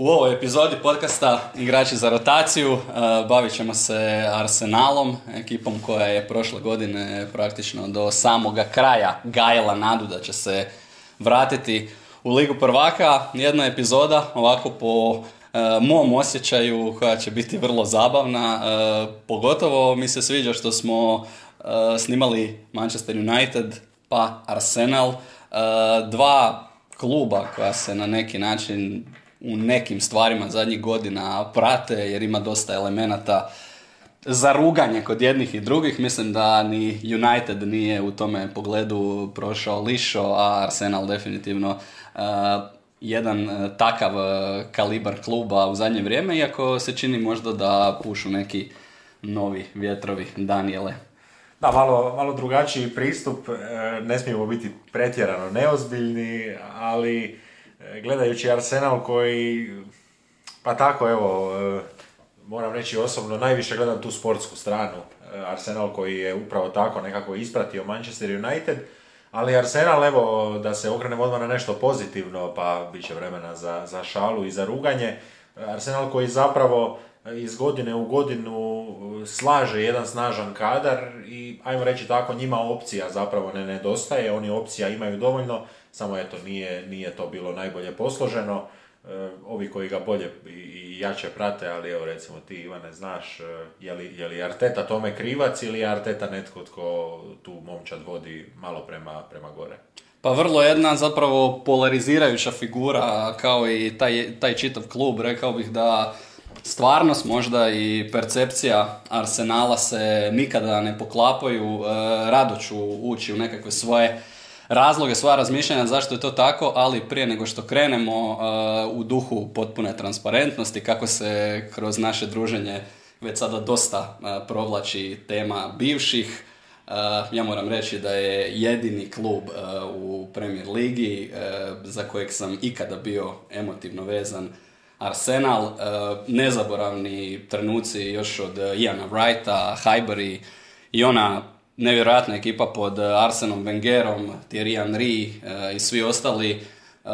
U ovoj epizodi podcasta Igrači za rotaciju uh, bavit ćemo se Arsenalom, ekipom koja je prošle godine praktično do samoga kraja gajala nadu da će se vratiti u Ligu prvaka. Jedna epizoda ovako po uh, mom osjećaju koja će biti vrlo zabavna. Uh, pogotovo mi se sviđa što smo snimali Manchester United pa Arsenal. Dva kluba koja se na neki način u nekim stvarima zadnjih godina prate jer ima dosta elemenata za ruganje kod jednih i drugih. Mislim da ni United nije u tome pogledu prošao lišo, a Arsenal definitivno uh, jedan uh, takav uh, kalibar kluba u zadnje vrijeme, iako se čini možda da pušu neki novi vjetrovi Daniele. Da, malo, malo drugačiji pristup, ne smijemo biti pretjerano neozbiljni, ali gledajući Arsenal koji, pa tako evo, e, moram reći osobno, najviše gledam tu sportsku stranu. E, Arsenal koji je upravo tako nekako ispratio Manchester United, ali Arsenal, evo, da se okrenemo odmah na nešto pozitivno, pa bit će vremena za, za šalu i za ruganje. Arsenal koji zapravo iz godine u godinu slaže jedan snažan kadar i ajmo reći tako njima opcija zapravo ne nedostaje, oni opcija imaju dovoljno, samo eto nije, nije to bilo najbolje posloženo. E, ovi koji ga bolje i- jače prate, ali evo recimo ti Ivane znaš, e, je li, je li Arteta tome krivac ili je Arteta netko tko tu momčad vodi malo prema, prema gore? Pa vrlo jedna zapravo polarizirajuća figura kao i taj, taj čitav klub. Rekao bih da stvarnost možda i percepcija Arsenala se nikada ne poklapaju. E, rado ću ući u nekakve svoje razloge, svoja razmišljanja zašto je to tako, ali prije nego što krenemo e, u duhu potpune transparentnosti, kako se kroz naše druženje već sada dosta e, provlači tema bivših, Uh, ja moram reći da je jedini klub uh, u Premier Ligi uh, za kojeg sam ikada bio emotivno vezan Arsenal. Uh, nezaboravni trenuci još od uh, Iana Wrighta, Highbury i ona nevjerojatna ekipa pod uh, Arsenom Wengerom, Thierry Henry uh, i svi ostali. Uh,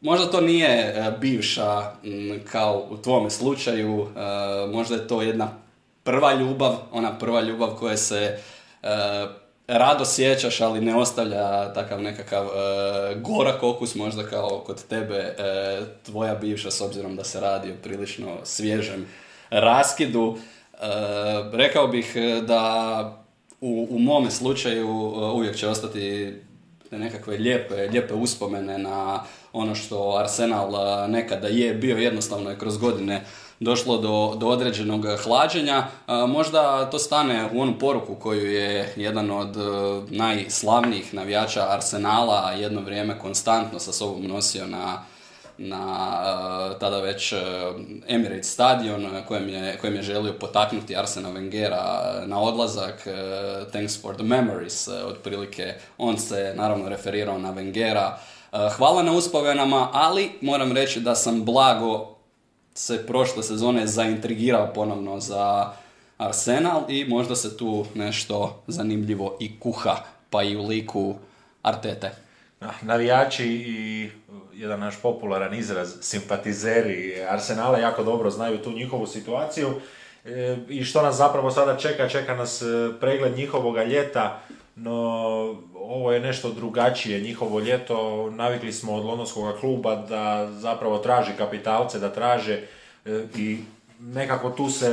možda to nije bivša m, kao u tvome slučaju, možda je to jedna prva ljubav, ona prva ljubav koja se rado sjećaš, ali ne ostavlja takav nekakav gorak okus možda kao kod tebe tvoja bivša s obzirom da se radi o prilično svježem raskidu. Rekao bih da u, u mome slučaju e, uvijek će ostati nekakve lijepe, lijepe uspomene na ono što Arsenal a, nekada je bio, jednostavno je kroz godine došlo do, do određenog hlađenja. A, možda to stane u onu poruku koju je jedan od e, najslavnijih navijača Arsenala jedno vrijeme konstantno sa sobom nosio na na e, tada već e, Emirates stadion e, kojem je, kojem je želio potaknuti Arsena Wengera na odlazak Thanks for the memories otprilike on se naravno referirao na Wengera. Hvala na uspomenama ali moram reći da sam blago se prošle sezone zaintrigirao ponovno za Arsenal i možda se tu nešto zanimljivo i kuha pa i u liku Artete Navijači i jedan naš popularan izraz, simpatizeri Arsenala jako dobro znaju tu njihovu situaciju. E, i što nas zapravo sada čeka, čeka nas e, pregled njihovoga ljeta, no ovo je nešto drugačije, njihovo ljeto, navikli smo od londonskog kluba da zapravo traži kapitalce, da traže e, i nekako tu se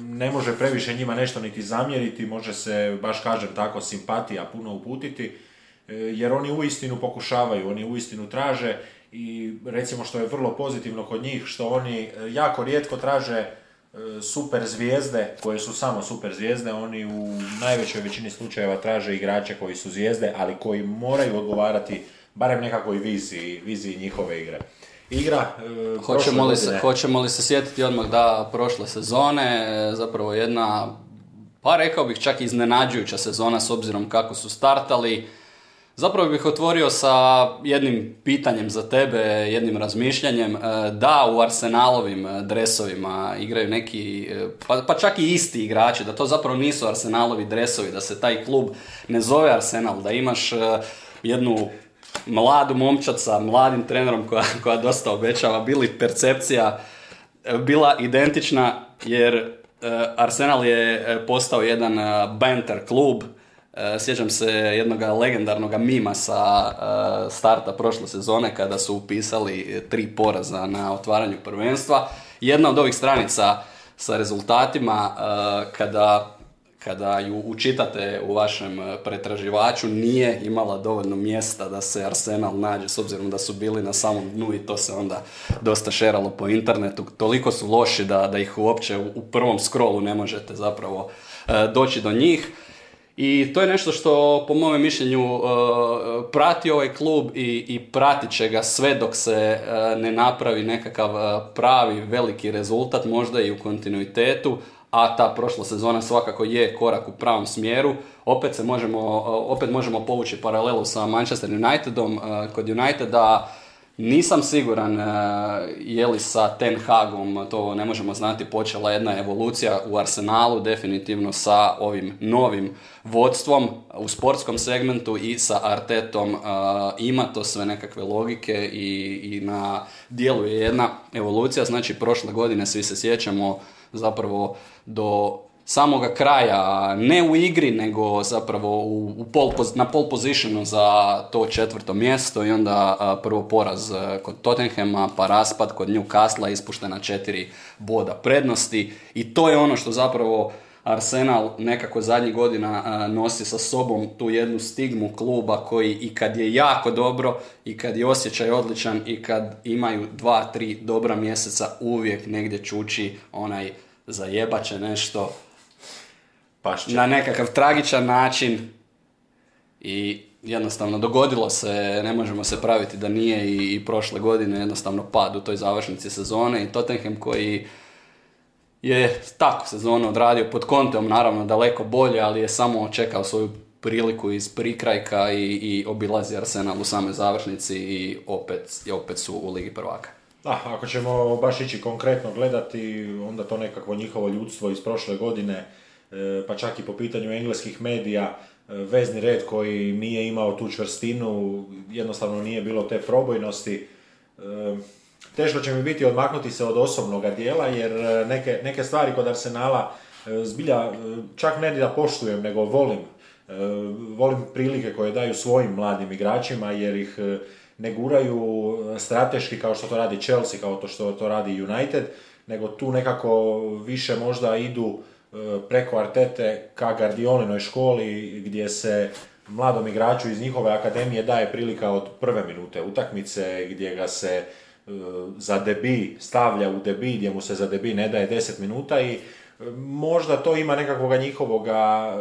ne može previše njima nešto niti zamjeriti, može se, baš kažem tako, simpatija puno uputiti, e, jer oni uistinu pokušavaju, oni uistinu traže i recimo što je vrlo pozitivno kod njih, što oni e, jako rijetko traže e, super zvijezde koje su samo super zvijezde, oni u najvećoj većini slučajeva traže igrače koji su zvijezde, ali koji moraju odgovarati barem nekakvoj viziji, viziji njihove igre. Igra e, Hoćemo li, se, hoćemo li se sjetiti odmah da prošle sezone, e, zapravo jedna pa rekao bih čak iznenađujuća sezona s obzirom kako su startali. Zapravo bih otvorio sa jednim pitanjem za tebe, jednim razmišljanjem. E, da, u Arsenalovim e, dresovima igraju neki, e, pa, pa, čak i isti igrači, da to zapravo nisu Arsenalovi dresovi, da se taj klub ne zove Arsenal, da imaš jednu mladu momčad sa mladim trenerom koja, koja dosta obećava, bili percepcija bila identična jer Arsenal je postao jedan banter klub, sjećam se jednog legendarnog mima sa e, starta prošle sezone kada su upisali tri poraza na otvaranju prvenstva. Jedna od ovih stranica sa rezultatima e, kada kada ju učitate u vašem pretraživaču nije imala dovoljno mjesta da se Arsenal nađe s obzirom da su bili na samom dnu i to se onda dosta šeralo po internetu. Toliko su loši da, da ih uopće u prvom scrollu ne možete zapravo doći do njih. I to je nešto što po mojem mišljenju uh, prati ovaj klub i, i pratit će ga sve dok se uh, ne napravi nekakav uh, pravi veliki rezultat, možda i u kontinuitetu, a ta prošla sezona svakako je korak u pravom smjeru. Opet se možemo, opet možemo povući paralelu sa Manchester Unitedom. Kod Uniteda nisam siguran e, je li sa Ten Hagom, to ne možemo znati, počela jedna evolucija u Arsenalu, definitivno sa ovim novim vodstvom u sportskom segmentu i sa Artetom e, ima to sve nekakve logike i, i na dijelu je jedna evolucija, znači prošle godine svi se sjećamo zapravo do samoga kraja, ne u igri, nego zapravo u, u pol, na pole positionu za to četvrto mjesto i onda prvo poraz kod Tottenhama, pa raspad kod Newcastle, ispuštena četiri boda prednosti. I to je ono što zapravo Arsenal nekako zadnjih godina nosi sa sobom tu jednu stigmu kluba koji i kad je jako dobro i kad je osjećaj odličan i kad imaju dva, tri dobra mjeseca uvijek negdje čuči onaj zajebaće nešto, na nekakav tragičan način i jednostavno dogodilo se, ne možemo se praviti da nije i, i prošle godine jednostavno pad u toj završnici sezone i Tottenham koji je tako sezonu odradio pod kontom naravno daleko bolje, ali je samo čekao svoju priliku iz prikrajka i, i obilazi Arsenal u samoj završnici i opet, i opet su u Ligi prvaka. Da, ako ćemo baš ići konkretno gledati, onda to nekakvo njihovo ljudstvo iz prošle godine pa čak i po pitanju engleskih medija, e, vezni red koji nije imao tu čvrstinu, jednostavno nije bilo te probojnosti. E, teško će mi biti odmaknuti se od osobnog dijela, jer neke, neke stvari kod Arsenala zbilja čak ne da poštujem, nego volim. Volim prilike koje daju svojim mladim igračima, jer ih ne guraju strateški kao što to radi Chelsea, kao to što to radi United, nego tu nekako više možda idu E, preko Artete ka Gardiolinoj školi gdje se mladom igraču iz njihove akademije daje prilika od prve minute utakmice gdje ga se e, za debi stavlja u debi gdje mu se za debi ne daje 10 minuta i e, možda to ima nekakvoga njihovoga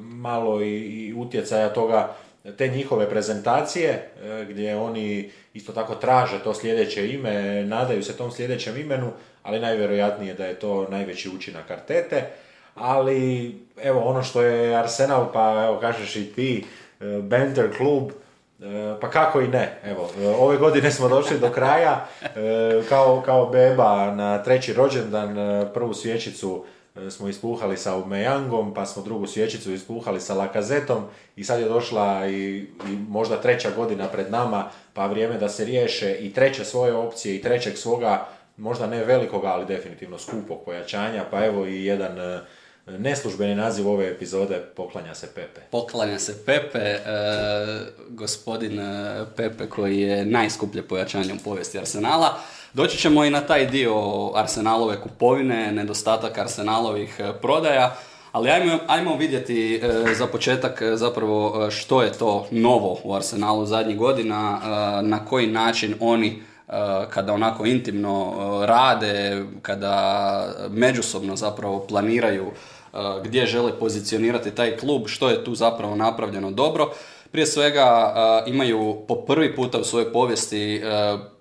malo i utjecaja toga te njihove prezentacije gdje oni isto tako traže to sljedeće ime, nadaju se tom sljedećem imenu, ali najvjerojatnije da je to najveći učinak Artete ali evo ono što je Arsenal, pa evo kažeš i ti, e, Banter klub, e, pa kako i ne, evo, e, ove godine smo došli do kraja, kao, kao beba na treći rođendan, prvu svječicu smo ispuhali sa Umejangom, pa smo drugu svječicu ispuhali sa Lakazetom i sad je došla i, i možda treća godina pred nama, pa vrijeme da se riješe i treće svoje opcije i trećeg svoga, možda ne velikoga, ali definitivno skupog pojačanja, pa evo i jedan Neslužbeni naziv ove epizode Poklanja se Pepe. Poklanja se Pepe, e, gospodin e, Pepe koji je najskuplje pojačanje u povijesti Arsenala. Doći ćemo i na taj dio Arsenalove kupovine, nedostatak Arsenalovih e, prodaja, ali ajmo, ajmo vidjeti e, za početak zapravo što je to novo u Arsenalu zadnjih godina, na koji način oni kada onako intimno rade, kada međusobno zapravo planiraju gdje žele pozicionirati taj klub, što je tu zapravo napravljeno dobro. Prije svega imaju po prvi puta u svojoj povijesti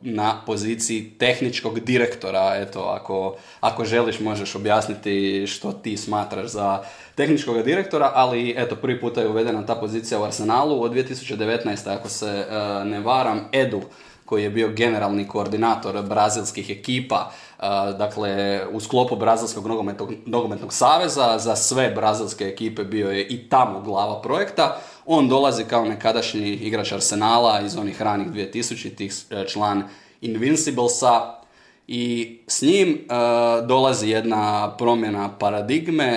na poziciji tehničkog direktora. Eto, ako, ako želiš možeš objasniti što ti smatraš za tehničkog direktora, ali eto, prvi puta je uvedena ta pozicija u Arsenalu od 2019. ako se ne varam, Edu koji je bio generalni koordinator brazilskih ekipa, dakle u sklopu Brazilskog nogometnog, nogometnog saveza, za sve brazilske ekipe bio je i tamo glava projekta. On dolazi kao nekadašnji igrač Arsenala iz onih ranih 2000-ih, e, član Invinciblesa, i s njim e, dolazi jedna promjena paradigme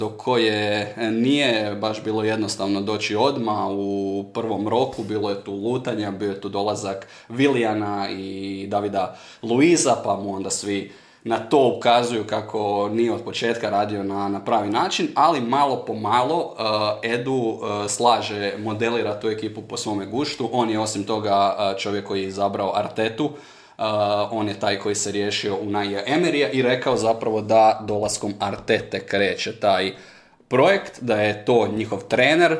do koje nije baš bilo jednostavno doći odma u prvom roku, bilo je tu lutanja, bio je tu dolazak Vilijana i Davida Luiza, pa mu onda svi na to ukazuju kako nije od početka radio na, na pravi način, ali malo po malo e, Edu uh, slaže, modelira tu ekipu po svome guštu. On je osim toga čovjek koji je izabrao Artetu, on je taj koji se riješio u Naija Emerija i rekao zapravo da dolaskom Artete kreće taj projekt, da je to njihov trener,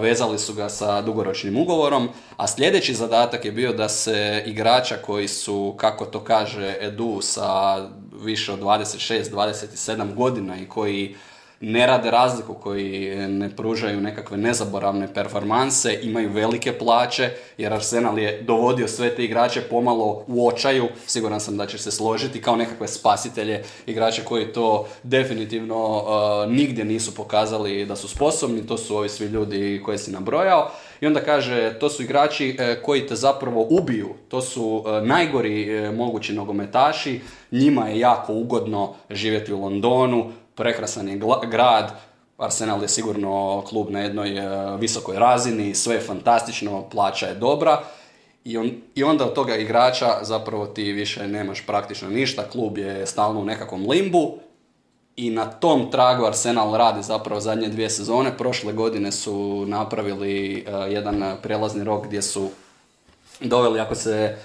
vezali su ga sa dugoročnim ugovorom, a sljedeći zadatak je bio da se igrača koji su, kako to kaže Edu, sa više od 26-27 godina i koji ne rade razliku, koji ne pružaju nekakve nezaboravne performanse, imaju velike plaće, jer Arsenal je dovodio sve te igrače pomalo u očaju, siguran sam da će se složiti, kao nekakve spasitelje, igrače koji to definitivno uh, nigdje nisu pokazali da su sposobni, to su ovi svi ljudi koje si nabrojao. I onda kaže, to su igrači uh, koji te zapravo ubiju, to su uh, najgori mogući nogometaši, njima je jako ugodno živjeti u Londonu, prekrasan je grad, Arsenal je sigurno klub na jednoj e, visokoj razini, sve je fantastično, plaća je dobra i, on, i onda od toga igrača zapravo ti više nemaš praktično ništa, klub je stalno u nekakvom limbu i na tom tragu Arsenal radi zapravo zadnje dvije sezone. Prošle godine su napravili uh, jedan prelazni rok gdje su doveli, ako se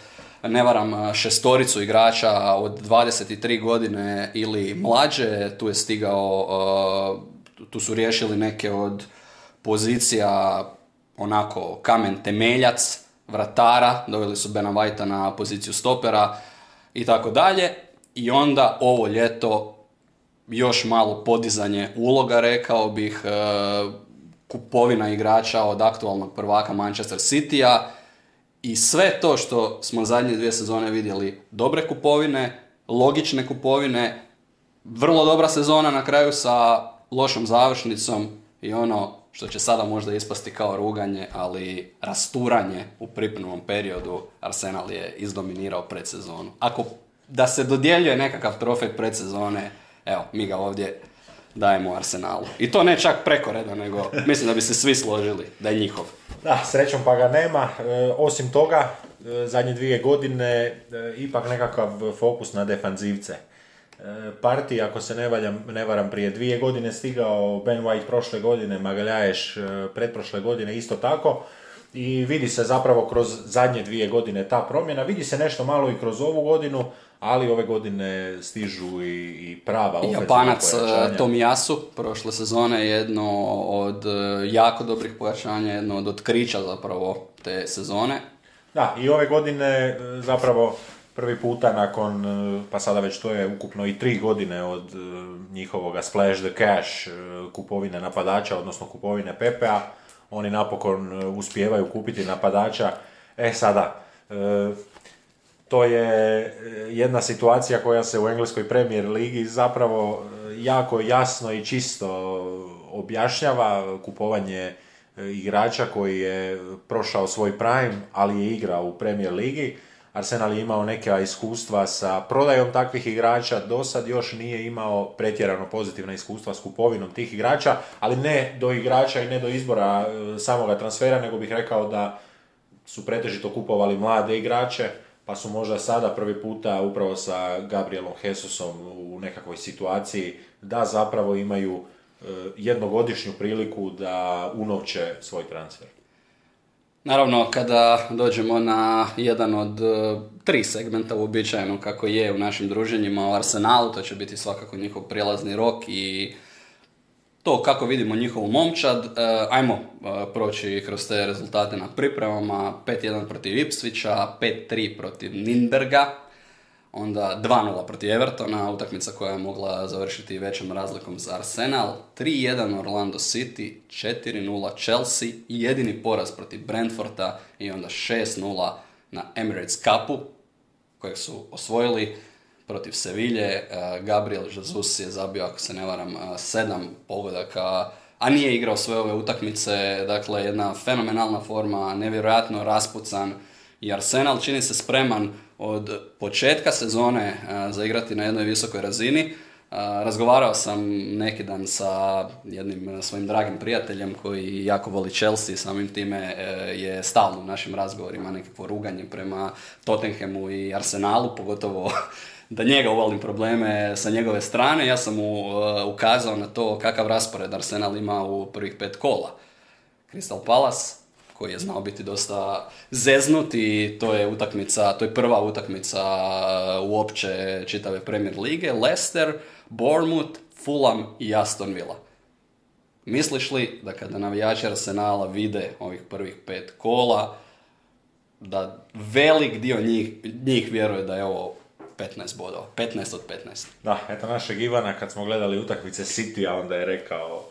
ne varam, šestoricu igrača od 23 godine ili mlađe, tu je stigao, tu su riješili neke od pozicija onako kamen temeljac, vratara, doveli su Bena Vajta na poziciju stopera i tako dalje. I onda ovo ljeto još malo podizanje uloga, rekao bih, kupovina igrača od aktualnog prvaka Manchester City-a, i sve to što smo zadnje dvije sezone vidjeli, dobre kupovine, logične kupovine, vrlo dobra sezona na kraju sa lošom završnicom i ono što će sada možda ispasti kao ruganje, ali rasturanje u pripremnom periodu Arsenal je izdominirao predsezonu. Ako da se dodjeljuje nekakav trofej predsezone, evo, mi ga ovdje dajemo Arsenalu. I to ne čak preko reda, nego mislim da bi se svi složili da je njihov. Da, srećom pa ga nema. E, osim toga, e, zadnje dvije godine e, ipak nekakav fokus na defanzivce. Parti, ako se ne, valjam, ne varam, prije dvije godine stigao Ben White prošle godine, Magaljaješ pretprošle godine isto tako. I vidi se zapravo kroz zadnje dvije godine ta promjena. Vidi se nešto malo i kroz ovu godinu, ali ove godine stižu i, i prava Japanac e, Tomiyasu prošle sezone je jedno od e, jako dobrih pojačanja, jedno od otkrića zapravo te sezone. Da, i ove godine e, zapravo prvi puta nakon, pa sada već to je ukupno i tri godine od njihovoga Splash the Cash kupovine napadača, odnosno kupovine Pepea, oni napokon uspijevaju kupiti napadača. E sada, to je e, jedna situacija koja se u engleskoj premier ligi zapravo e, jako jasno i čisto objašnjava kupovanje e, igrača koji je prošao svoj prime, ali je igrao u premier ligi. Arsenal je imao neka iskustva sa prodajom takvih igrača, do sad još nije imao pretjerano pozitivna iskustva s kupovinom tih igrača, ali ne do igrača i ne do izbora samoga transfera, nego bih rekao da su pretežito kupovali mlade igrače, pa su možda sada prvi puta upravo sa Gabrielom Hesusom u nekakvoj situaciji da zapravo imaju e, jednogodišnju priliku da unovče svoj transfer. Naravno, kada dođemo na jedan od e, tri segmenta uobičajeno kako je u našim druženjima u Arsenalu, to će biti svakako njihov prijelazni rok i to kako vidimo njihovu momčad, e, ajmo e, proći kroz te rezultate na pripremama, 5-1 protiv Ipsvića, 5-3 protiv Ninberga, onda 2-0 protiv Evertona, utakmica koja je mogla završiti većom razlikom za Arsenal, 3-1 Orlando City, 4-0 Chelsea jedini poraz protiv Brentforda i onda 6-0 na Emirates Cupu, kojeg su osvojili protiv Sevilje. E, Gabriel Jesus je zabio, ako se ne varam, e, sedam pogodaka, a nije igrao sve ove utakmice. Dakle, jedna fenomenalna forma, nevjerojatno raspucan i Arsenal čini se spreman od početka sezone e, za igrati na jednoj visokoj razini. Razgovarao sam neki dan sa jednim svojim dragim prijateljem koji jako voli Chelsea, samim time je stalno u našim razgovorima nekakvo ruganje prema Tottenhamu i Arsenalu, pogotovo da njega uvalim probleme sa njegove strane. Ja sam mu uh, ukazao na to kakav raspored Arsenal ima u prvih pet kola. Crystal Palace, koji je znao biti dosta zeznut i to je utakmica, to je prva utakmica uh, uopće čitave Premier Lige. Leicester, Bournemouth, Fulham i Aston Villa. Misliš li da kada navijači Arsenala vide ovih prvih pet kola, da velik dio njih, njih vjeruje da je ovo 15 bodova. 15 od 15. Da, eto našeg Ivana kad smo gledali utakmice City, a onda je rekao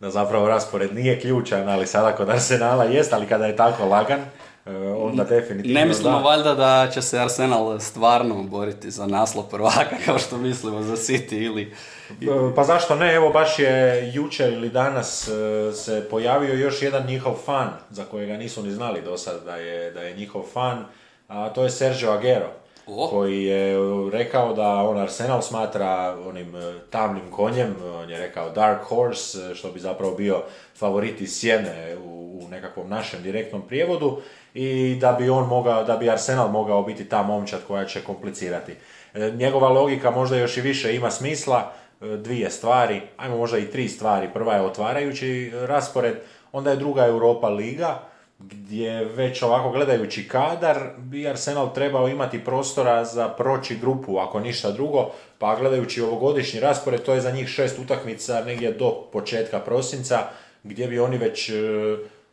da zapravo raspored nije ključan, ali sada kod Arsenala jest, ali kada je tako lagan, e, onda definitivno Ne mislimo valjda da će se Arsenal stvarno boriti za naslov prvaka kao što mislimo za City ili... E, pa zašto ne, evo baš je jučer ili danas e, se pojavio još jedan njihov fan, za kojega nisu ni znali do sad da je, da je njihov fan, a to je Sergio Aguero koji je rekao da on Arsenal smatra onim e, tamnim konjem, on je rekao Dark Horse, e, što bi zapravo bio favorit iz Sjene u, u nekakvom našem direktnom prijevodu i da bi on mogao, da bi Arsenal mogao biti ta momčad koja će komplicirati. E, njegova logika možda još i više ima smisla, dvije stvari, ajmo možda i tri stvari. Prva je otvarajući raspored, onda je druga Europa Liga, gdje već ovako gledajući kadar bi Arsenal trebao imati prostora za proći grupu, ako ništa drugo, pa gledajući ovogodišnji raspored, to je za njih šest utakmica negdje do početka prosinca, gdje bi oni već e,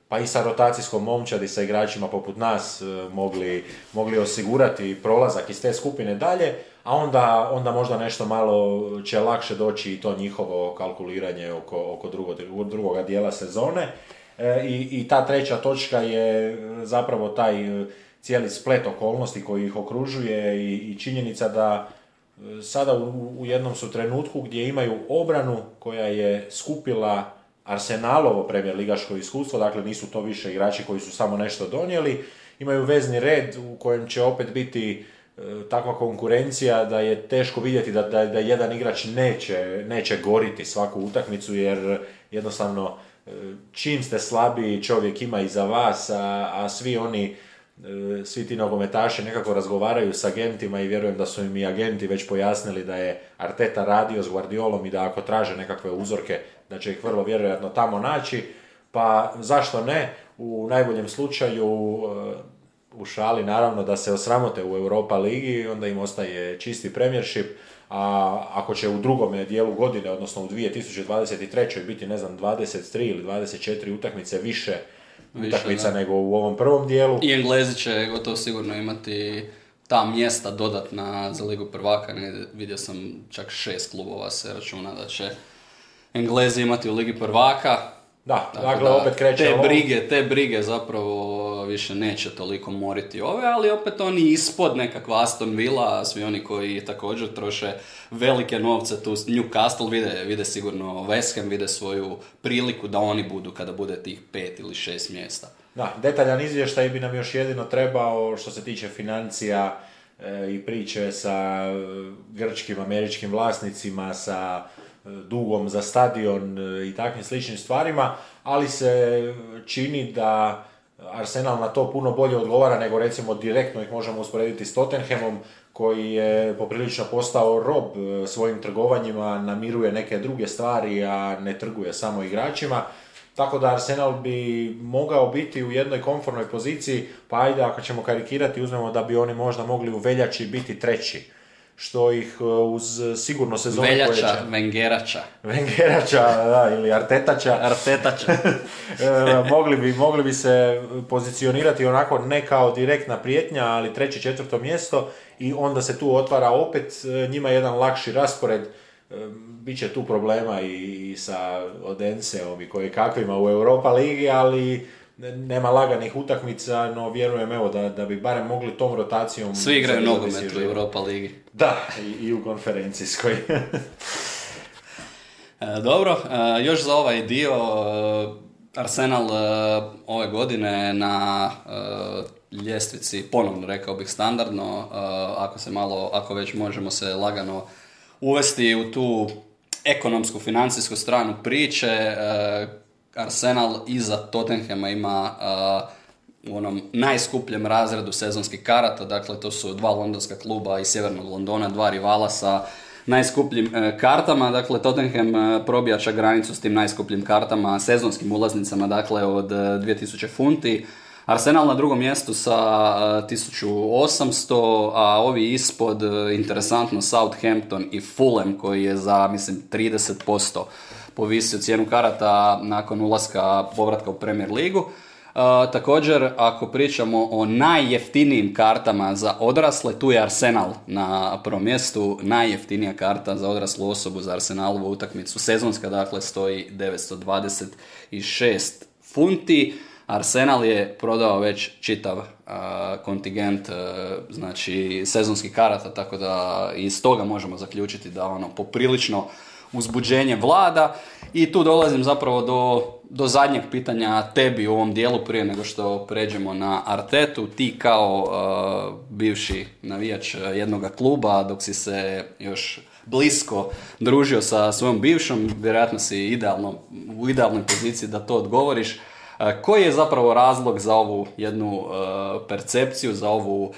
pa i sa rotacijskom momčadi sa igračima poput nas e, mogli, mogli osigurati prolazak iz te skupine dalje, a onda, onda možda nešto malo će lakše doći i to njihovo kalkuliranje oko, oko drugog, drugoga dijela sezone. E, i, i ta treća točka je zapravo taj e, cijeli splet okolnosti koji ih okružuje i, i činjenica da e, sada u, u jednom su trenutku gdje imaju obranu koja je skupila Arsenalovo premijer ligaško iskustvo, dakle nisu to više igrači koji su samo nešto donijeli, imaju vezni red u kojem će opet biti takva konkurencija da je teško vidjeti da, da, da jedan igrač neće, neće goriti svaku utakmicu jer jednostavno čim ste slabiji čovjek ima iza vas, a, a svi oni, e, svi ti nogometaši nekako razgovaraju s agentima i vjerujem da su im i agenti već pojasnili da je Arteta radio s Guardiolom i da ako traže nekakve uzorke da će ih vrlo vjerojatno tamo naći, pa zašto ne, u najboljem slučaju e, u šali naravno da se osramote u Europa ligi, onda im ostaje čisti premiership, a ako će u drugome dijelu godine, odnosno u 2023. biti, ne znam, 23 ili 24 utakmice više, utakmica nego u ovom prvom dijelu. I Englezi će gotovo sigurno imati ta mjesta dodatna za Ligu prvaka. Ne, vidio sam čak šest klubova se računa da će Englezi imati u Ligi prvaka. Da, dakle, opet kreće te brige, te brige zapravo više neće toliko moriti ove, ali opet oni ispod nekakva Aston Villa, svi oni koji također troše velike novce, tu Newcastle vide, vide sigurno West Ham, vide svoju priliku da oni budu kada bude tih pet ili šest mjesta. Da, detaljan izvještaj bi nam još jedino trebao što se tiče financija e, i priče sa e, grčkim, američkim vlasnicima, sa dugom za stadion e, i takvim sličnim stvarima, ali se čini da Arsenal na to puno bolje odgovara nego recimo direktno ih možemo usporediti s Tottenhamom koji je poprilično postao rob e, svojim trgovanjima, namiruje neke druge stvari, a ne trguje samo igračima. Tako da Arsenal bi mogao biti u jednoj komfornoj poziciji, pa ajde ako ćemo karikirati uzmemo da bi oni možda mogli u veljači biti treći što ih e, uz sigurno sezonu Veljača, Vengerača. Vengerača, da, ili Artetača. Artetača. E, mogli, bi, mogli bi se pozicionirati onako ne kao direktna prijetnja, ali treće, četvrto mjesto i onda se tu otvara opet e, njima jedan lakši raspored. Biće tu problema i, i sa Odenseom i koje kakvima u Europa ligi, ali nema laganih utakmica, no vjerujem evo da, da bi barem mogli tom rotacijom... Svi igraju nogomet u Europa ligi. Da, i, i u konferencijskoj. E, dobro, e, još za ovaj dio, e, Arsenal ove godine na ljestvici, ponovno rekao bih standardno, ako se malo, ako već možemo se lagano uvesti u tu ekonomsku, financijsku stranu priče, Arsenal iza Tottenhama ima u onom najskupljem razredu sezonskih karata, dakle to su dva londonska kluba iz sjevernog Londona, dva rivala sa najskupljim e, kartama, dakle Tottenham e, probijača granicu s tim najskupljim kartama, sezonskim ulaznicama, dakle od 2000 e, funti. Arsenal na drugom mjestu sa 1800, a ovi ispod, interesantno, Southampton i Fulham koji je za, mislim, 30% povisio cijenu karata nakon ulaska povratka u Premier ligu. Uh, također, ako pričamo o najjeftinijim kartama za odrasle, tu je Arsenal na prvom mjestu. Najjeftinija karta za odraslu osobu za Arsenalovu utakmicu sezonska, dakle, stoji 926 funti. Arsenal je prodao već čitav kontingent znači sezonskih karata, tako da iz toga možemo zaključiti da ono poprilično uzbuđenje vlada i tu dolazim zapravo do, do zadnjeg pitanja tebi u ovom dijelu prije nego što pređemo na Artetu. Ti kao uh, bivši navijač jednog kluba dok si se još blisko družio sa svojom bivšom, vjerojatno si idealno, u idealnoj poziciji da to odgovoriš. Uh, koji je zapravo razlog za ovu jednu uh, percepciju, za ovu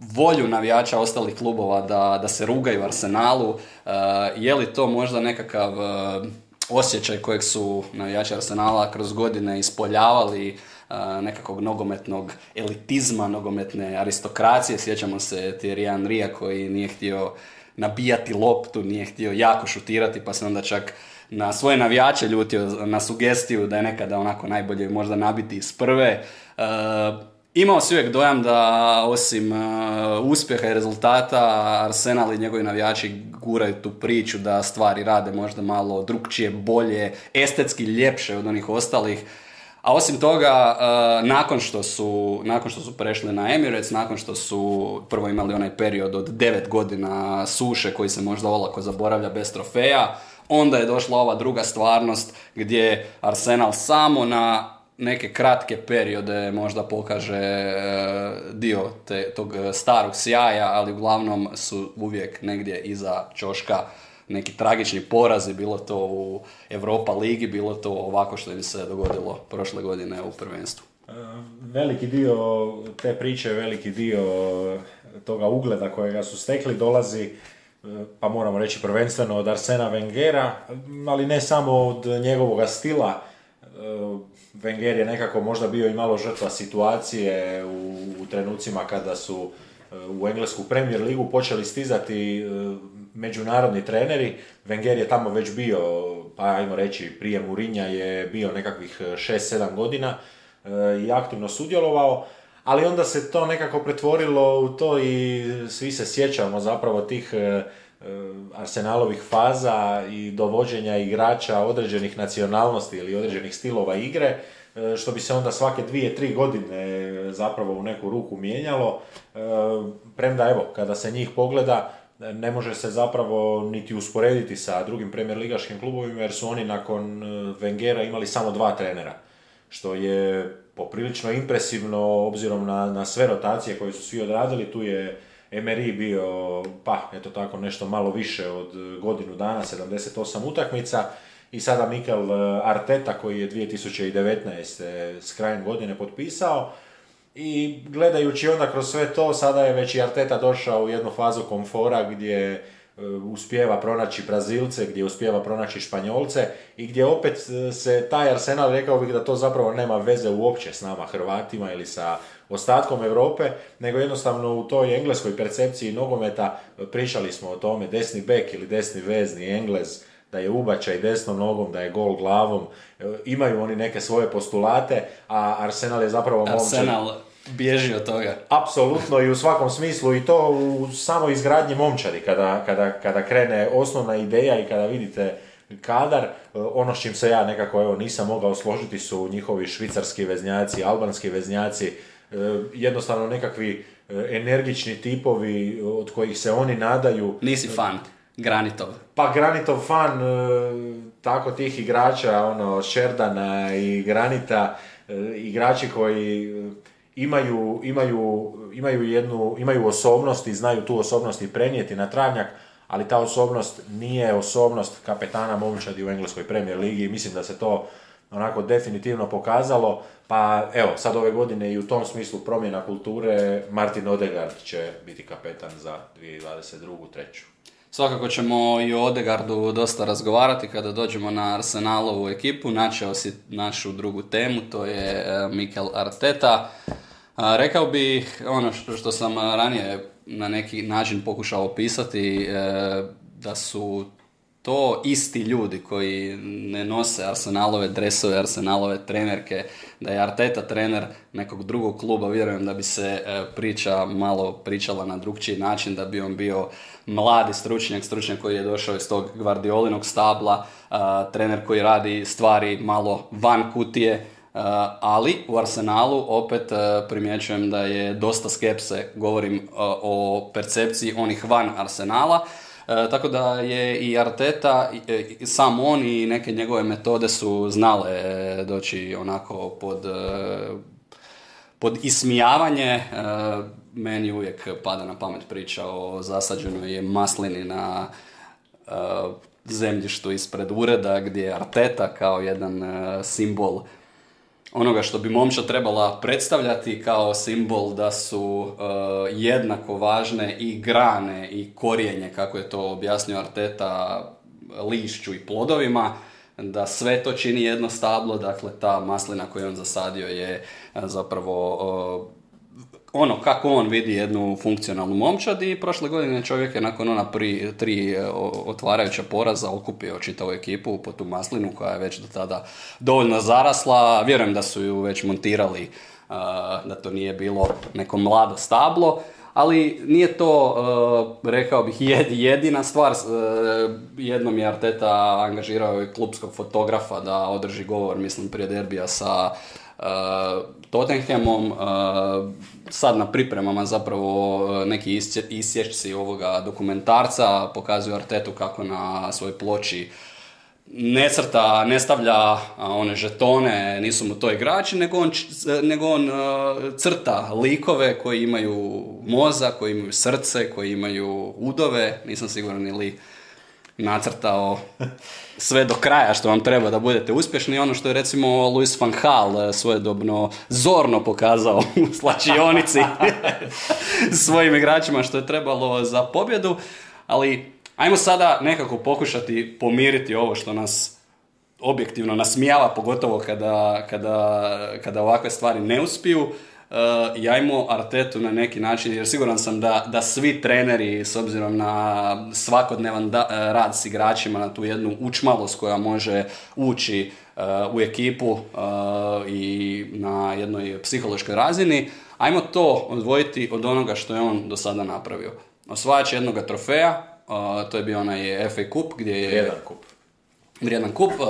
volju navijača ostalih klubova da, da se rugaju Arsenalu. Uh, je li to možda nekakav uh, osjećaj kojeg su navijači Arsenala kroz godine ispoljavali uh, nekakvog nogometnog elitizma, nogometne aristokracije. Sjećamo se Thierry Henrya koji nije htio nabijati loptu, nije htio jako šutirati pa se onda čak na svoje navijače ljutio na sugestiju da je nekada onako najbolje možda nabiti iz prve. Imao si uvijek dojam da osim uh, uspjeha i rezultata Arsenal i njegovi navijači guraju tu priču da stvari rade možda malo drugčije, bolje, estetski ljepše od onih ostalih. A osim toga, uh, nakon, što su, nakon što su prešli na Emirates, nakon što su prvo imali onaj period od 9 godina suše koji se možda olako zaboravlja bez trofeja, onda je došla ova druga stvarnost gdje Arsenal samo na neke kratke periode možda pokaže e, dio te, tog starog sjaja, ali uglavnom su uvijek negdje iza čoška neki tragični porazi, bilo to u Europa ligi, bilo to ovako što im se dogodilo prošle godine u prvenstvu. E, veliki dio te priče, veliki dio toga ugleda kojega su stekli dolazi e, pa moramo reći prvenstveno od Arsena Wengera, ali ne samo od njegovog stila, Wenger je nekako možda bio i malo žrtva situacije u, u trenucima kada su e, u englesku Premier ligu počeli stizati e, međunarodni treneri. Wenger je tamo već bio, pa ajmo reći, prije Murinja je bio nekakvih 6-7 godina e, i aktivno sudjelovao, ali onda se to nekako pretvorilo u to i svi se sjećamo zapravo tih Arsenalovih faza i dovođenja igrača određenih nacionalnosti ili određenih stilova igre, e, što bi se onda svake dvije, tri godine zapravo u neku ruku mijenjalo. E, premda evo, kada se njih pogleda, ne može se zapravo niti usporediti sa drugim premier ligaškim klubovima jer su oni nakon Wengera imali samo dva trenera. Što je poprilično impresivno obzirom na, na sve rotacije koje su svi odradili. Tu je Emery bio, pa, eto tako, nešto malo više od godinu dana, 78 utakmica. I sada Mikel eh, Arteta koji je 2019. s krajem godine potpisao. I gledajući onda kroz sve to, sada je već i Arteta došao u jednu fazu komfora gdje eh, uspijeva pronaći Brazilce, gdje uspijeva pronaći Španjolce i gdje opet eh, se taj Arsenal, rekao bih da to zapravo nema veze uopće s nama Hrvatima ili sa ostatkom Europe, nego jednostavno u toj engleskoj percepciji nogometa, pričali smo o tome, desni bek ili desni vezni englez, da je ubačaj desnom nogom, da je gol glavom, e, imaju oni neke svoje postulate, a Arsenal je zapravo Arsenal bježi od toga. Apsolutno i u svakom smislu i to u samoj izgradnji momčadi kada, kada, kada krene osnovna ideja i kada vidite kadar, e, ono s čim se ja nekako evo nisam mogao složiti su njihovi švicarski veznjaci, albanski veznjaci, e, jednostavno nekakvi energični tipovi od kojih se oni nadaju. Nisi fan. Granitov. Pa Granitov fan e, tako tih igrača, ono, Šerdana i Granita, e, igrači koji e, imaju, imaju, imaju jednu, imaju osobnost i znaju tu osobnost i prenijeti na travnjak, ali ta osobnost nije osobnost kapetana momčadi u Engleskoj premier ligi mislim da se to onako definitivno pokazalo, pa evo, sad ove godine i u tom smislu promjena kulture Martin Odegaard će biti kapetan za 2022. treću. Svakako ćemo i o Odegardu dosta razgovarati kada dođemo na Arsenalovu ekipu. Načeo si našu drugu temu, to je e, Mikel Arteta. Rekao bih ono što sam ranije na neki način pokušao opisati, e, da su to isti ljudi koji ne nose Arsenalove dresove, Arsenalove trenerke, da je Arteta trener nekog drugog kluba, vjerujem da bi se e, priča malo pričala na drugčiji način, da bi on bio mladi stručnjak, stručnjak koji je došao iz tog Guardiolinog stabla, e, trener koji radi stvari malo van kutije, e, ali u Arsenalu opet primjećujem da je dosta skepse, govorim o percepciji onih van Arsenala, tako da je i Arteta, i, sam on i neke njegove metode su znale e, doći onako pod, e, pod ismijavanje. Meni uvijek pada na pamet priča o zasađenoj maslini na zemljištu ispred ureda gdje je Arteta kao jedan simbol onoga što bi momča trebala predstavljati kao simbol da su uh, jednako važne i grane i korijenje, kako je to objasnio Arteta, lišću i plodovima, da sve to čini jedno stablo, dakle ta maslina koju on zasadio je uh, zapravo uh, ono kako on vidi jednu funkcionalnu momčad i prošle godine čovjek je nakon ona pri, tri e, otvarajuća poraza okupio čitavu ekipu po tu maslinu koja je već do tada dovoljno zarasla. Vjerujem da su ju već montirali, e, da to nije bilo neko mlado stablo. Ali nije to, e, rekao bih, jedina stvar. Jednom je Arteta angažirao i klubskog fotografa da održi govor, mislim, prije derbija sa Tottenhamom, sad na pripremama zapravo neki isječci ovoga dokumentarca pokazuju Artetu kako na svojoj ploči ne crta, ne stavlja one žetone, nisu mu to igrači, nego on, nego on crta likove koji imaju moza, koji imaju srce, koji imaju udove, nisam siguran ni li nacrtao sve do kraja što vam treba da budete uspješni. Ono što je recimo Luis van Gaal svojedobno zorno pokazao u slačionici svojim igračima što je trebalo za pobjedu. Ali ajmo sada nekako pokušati pomiriti ovo što nas objektivno nasmijava, pogotovo kada, kada, kada ovakve stvari ne uspiju. Uh, i ajmo Artetu na neki način, jer siguran sam da, da svi treneri, s obzirom na svakodnevan da, eh, rad s igračima, na tu jednu učmalost koja može ući uh, u ekipu uh, i na jednoj psihološkoj razini, ajmo to odvojiti od onoga što je on do sada napravio. Osvajač jednog trofeja, to je bio onaj FA Cup gdje je... Jedan kup vrijedan kup uh,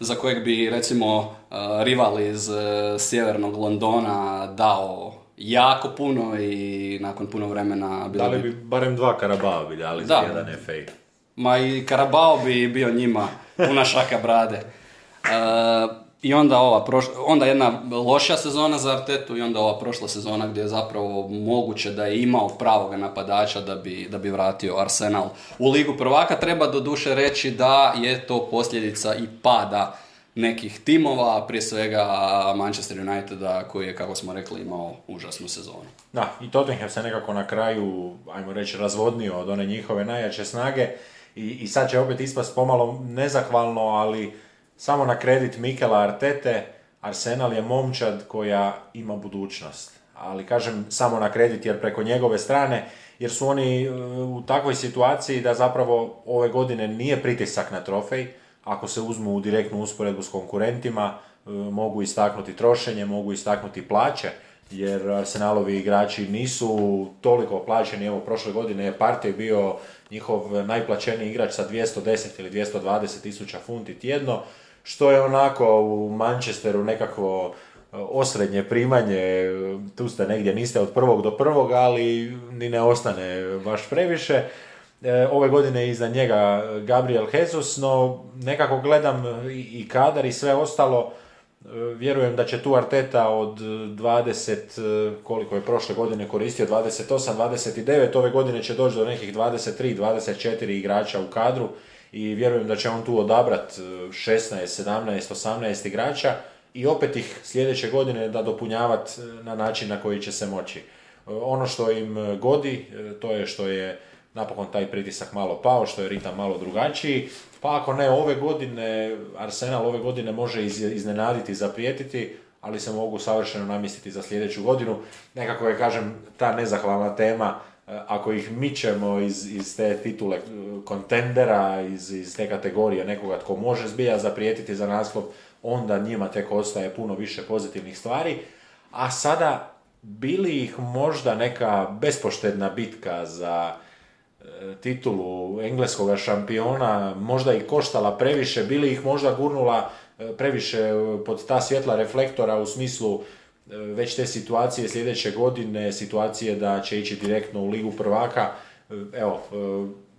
za kojeg bi recimo rival iz uh, sjevernog Londona dao jako puno i nakon puno vremena bilo Dali bi barem dva Karabao bi dali da. jedan FA. Ma i Karabao bi bio njima puna šaka brade. I onda ova onda jedna loša sezona za Artetu i onda ova prošla sezona gdje je zapravo moguće da je imao pravoga napadača da bi, da bi vratio Arsenal u ligu prvaka. Treba do duše reći da je to posljedica i pada nekih timova, prije svega Manchester Uniteda koji je, kako smo rekli, imao užasnu sezonu. Da, i Tottenham se nekako na kraju, ajmo reći, razvodnio od one njihove najjače snage i, i sad će opet ispast pomalo nezahvalno, ali samo na kredit Mikela Artete, Arsenal je momčad koja ima budućnost. ali kažem samo na kredit jer preko njegove strane, jer su oni e, u takvoj situaciji da zapravo ove godine nije pritisak na trofej, ako se uzmu u direktnu usporedbu s konkurentima, e, mogu istaknuti trošenje, mogu istaknuti plaće, jer Arsenalovi igrači nisu toliko plaćeni, evo prošle godine je Partey bio njihov najplaćeniji igrač sa 210 ili 220 tisuća funti tjedno, što je onako u Manchesteru nekakvo e, osrednje primanje, tu ste negdje, niste od prvog do prvog, ali ni ne ostane baš previše. E, ove godine iza njega Gabriel Jesus, no nekako gledam i kadar i sve ostalo, e, vjerujem da će tu Arteta od 20, koliko je prošle godine koristio, 28, 29, ove godine će doći do nekih 23, 24 igrača u kadru i vjerujem da će on tu odabrat 16, 17, 18 igrača i opet ih sljedeće godine da dopunjavat e, na način na koji će se moći. E, ono što im godi, e, to je što je napokon taj pritisak malo pao, što je ritam malo drugačiji, pa ako ne ove godine, Arsenal ove godine može iznenaditi, zaprijetiti, ali se mogu savršeno namistiti za sljedeću godinu. Nekako je, kažem, ta nezahvalna tema E, ako ih mičemo iz, iz te titule e, kontendera, iz, iz te kategorije nekoga tko može zbilja zaprijetiti za naslov, onda njima tek ostaje puno više pozitivnih stvari. A sada bili ih možda neka bespoštedna bitka za titulu engleskog šampiona, možda ih koštala previše, bili ih možda gurnula previše pod ta svjetla reflektora u smislu već te situacije sljedeće godine, situacije da će ići direktno u ligu prvaka, evo,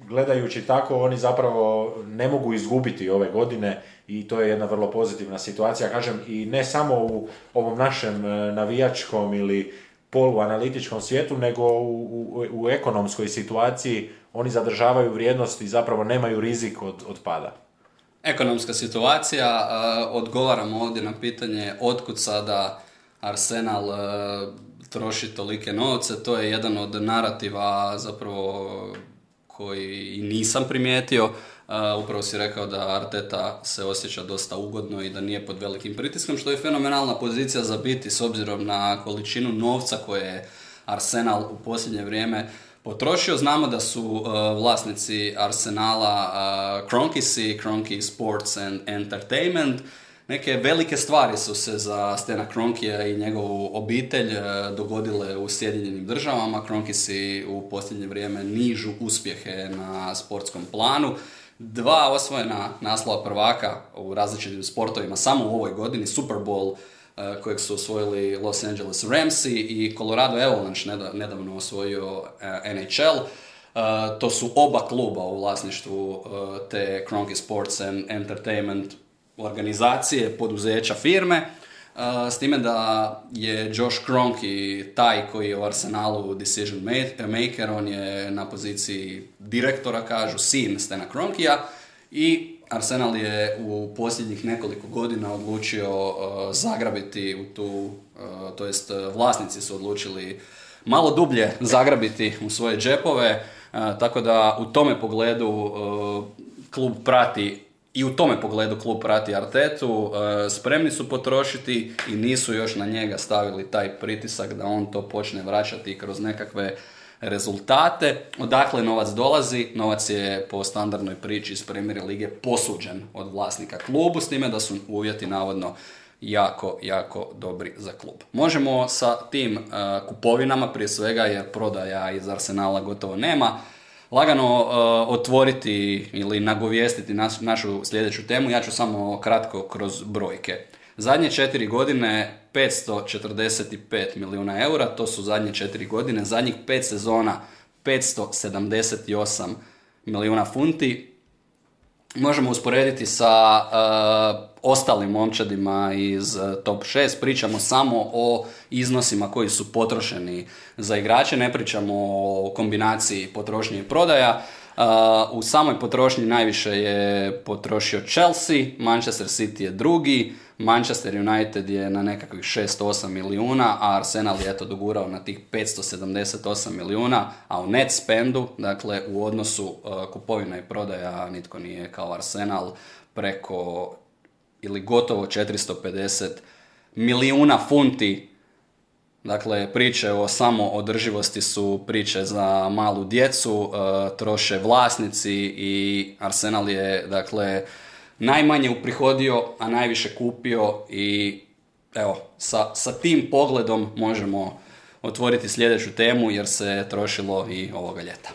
gledajući tako, oni zapravo ne mogu izgubiti ove godine i to je jedna vrlo pozitivna situacija, kažem, i ne samo u ovom našem e, navijačkom ili poluanalitičkom svijetu, nego u, u, u ekonomskoj situaciji oni zadržavaju vrijednost i zapravo nemaju rizik od, od pada. Ekonomska situacija, odgovaramo ovdje na pitanje otkud sada Arsenal e, troši tolike novce, to je jedan od narativa zapravo koji nisam primijetio. Uh, upravo si rekao da Arteta se osjeća dosta ugodno i da nije pod velikim pritiskom, što je fenomenalna pozicija za biti s obzirom na količinu novca koje je Arsenal u posljednje vrijeme potrošio. Znamo da su uh, vlasnici Arsenala uh, Kronkisi, Kronki Sports and Entertainment, Neke velike stvari su se za Stena Kronkija i njegovu obitelj e, dogodile u Sjedinjenim državama. Kronki si u posljednje vrijeme nižu uspjehe na sportskom planu. Dva osvojena naslova prvaka u različitim sportovima samo u ovoj godini, Super Bowl kojeg su osvojili Los Angeles Ramsi i Colorado Avalanche nedavno osvojio e, NHL. To su oba kluba u vlasništvu te Kroenke Sports and Entertainment organizacije, poduzeća, firme, s time da je Josh Kroenke taj koji je u Arsenalu decision maker, on je na poziciji direktora, kažu, sin Stena Kroenkea i Arsenal je u posljednjih nekoliko godina odlučio zagrabiti u tu, to jest vlasnici su odlučili malo dublje zagrabiti u svoje džepove, tako da u tome pogledu klub prati i u tome pogledu klub prati Artetu, spremni su potrošiti i nisu još na njega stavili taj pritisak da on to počne vraćati kroz nekakve rezultate. Odakle novac dolazi? Novac je po standardnoj priči iz Premier Lige posuđen od vlasnika klubu, s time da su uvjeti navodno jako, jako dobri za klub. Možemo sa tim e, kupovinama, prije svega jer prodaja iz Arsenala gotovo nema, lagano uh, otvoriti ili nagovijestiti našu sljedeću temu. Ja ću samo kratko kroz brojke. Zadnje četiri godine 545 milijuna eura, to su zadnje četiri godine, zadnjih pet sezona 578 milijuna funti. Možemo usporediti sa uh, ostalim momčadima iz eh, top 6 pričamo samo o iznosima koji su potrošeni za igrače, ne pričamo o kombinaciji potrošnje i prodaja. Eh, u samoj potrošnji najviše je potrošio Chelsea, Manchester City je drugi, Manchester United je na nekakvih 608 milijuna, a Arsenal je eto dogurao na tih 578 milijuna, a u net spendu, dakle u odnosu eh, kupovina i prodaja, nitko nije kao Arsenal preko ili gotovo 450 milijuna funti. Dakle, priče o samoodrživosti su priče za malu djecu, e, troše vlasnici i Arsenal je, dakle, najmanje uprihodio, a najviše kupio i evo, sa, sa tim pogledom možemo otvoriti sljedeću temu jer se trošilo i ovoga ljeta.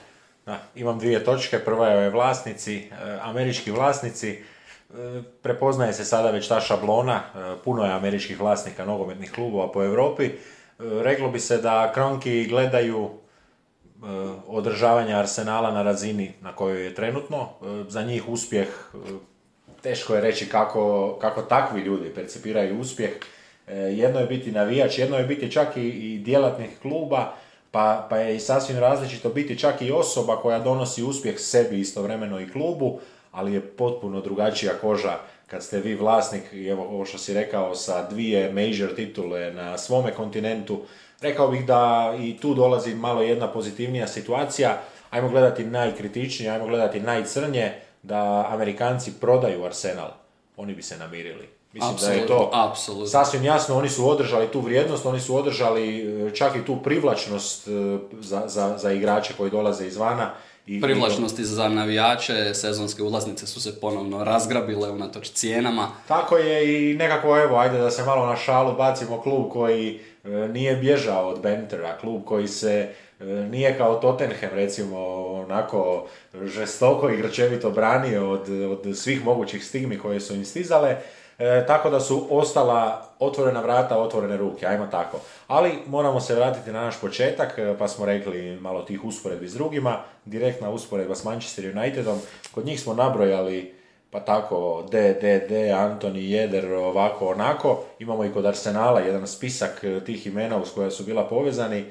Da, imam dvije točke. Prva je vlasnici, e, američki vlasnici. E, prepoznaje se sada već ta šablona, puno je američkih vlasnika nogometnih klubova po Europi reklo bi se da kronki gledaju e, održavanje Arsenala na razini na kojoj je trenutno. E, za njih uspjeh, e, teško je reći kako, kako takvi ljudi percipiraju uspjeh. Jedno je biti navijač, jedno je biti čak i, i djelatnih kluba, pa, pa je i sasvim različito biti čak i osoba koja donosi uspjeh sebi istovremeno i klubu, ali je potpuno drugačija koža kad ste vi vlasnik, evo ovo što si rekao, sa dvije major titule na svome kontinentu, rekao bih da i tu dolazi malo jedna pozitivnija situacija. Ajmo gledati najkritičnije, ajmo gledati najcrnje, da Amerikanci prodaju Arsenal. Oni bi se namirili. Mislim da je to absolutno. sasvim jasno, oni su održali tu vrijednost, oni su održali e, čak i tu privlačnost e, za, za, za igrače koji dolaze izvana i, Privlačnosti za navijače, sezonske ulaznice su se ponovno razgrabile unatoč cijenama. Tako je i nekako, evo, ajde da se malo na šalu bacimo klub koji e, nije bježao od Bentera, klub koji se nije kao Tottenham recimo onako žestoko i grčevito branio od, od svih mogućih stigmi koje su im stizale. E, tako da su ostala otvorena vrata, otvorene ruke, ajmo tako. Ali moramo se vratiti na naš početak, e, pa smo rekli malo tih usporedbi s drugima. Direktna usporedba s Manchester Unitedom. Kod njih smo nabrojali pa tako D, D, D, Antoni, Jeder, ovako, onako. Imamo i kod Arsenala jedan spisak e, tih imena uz koja su bila povezani.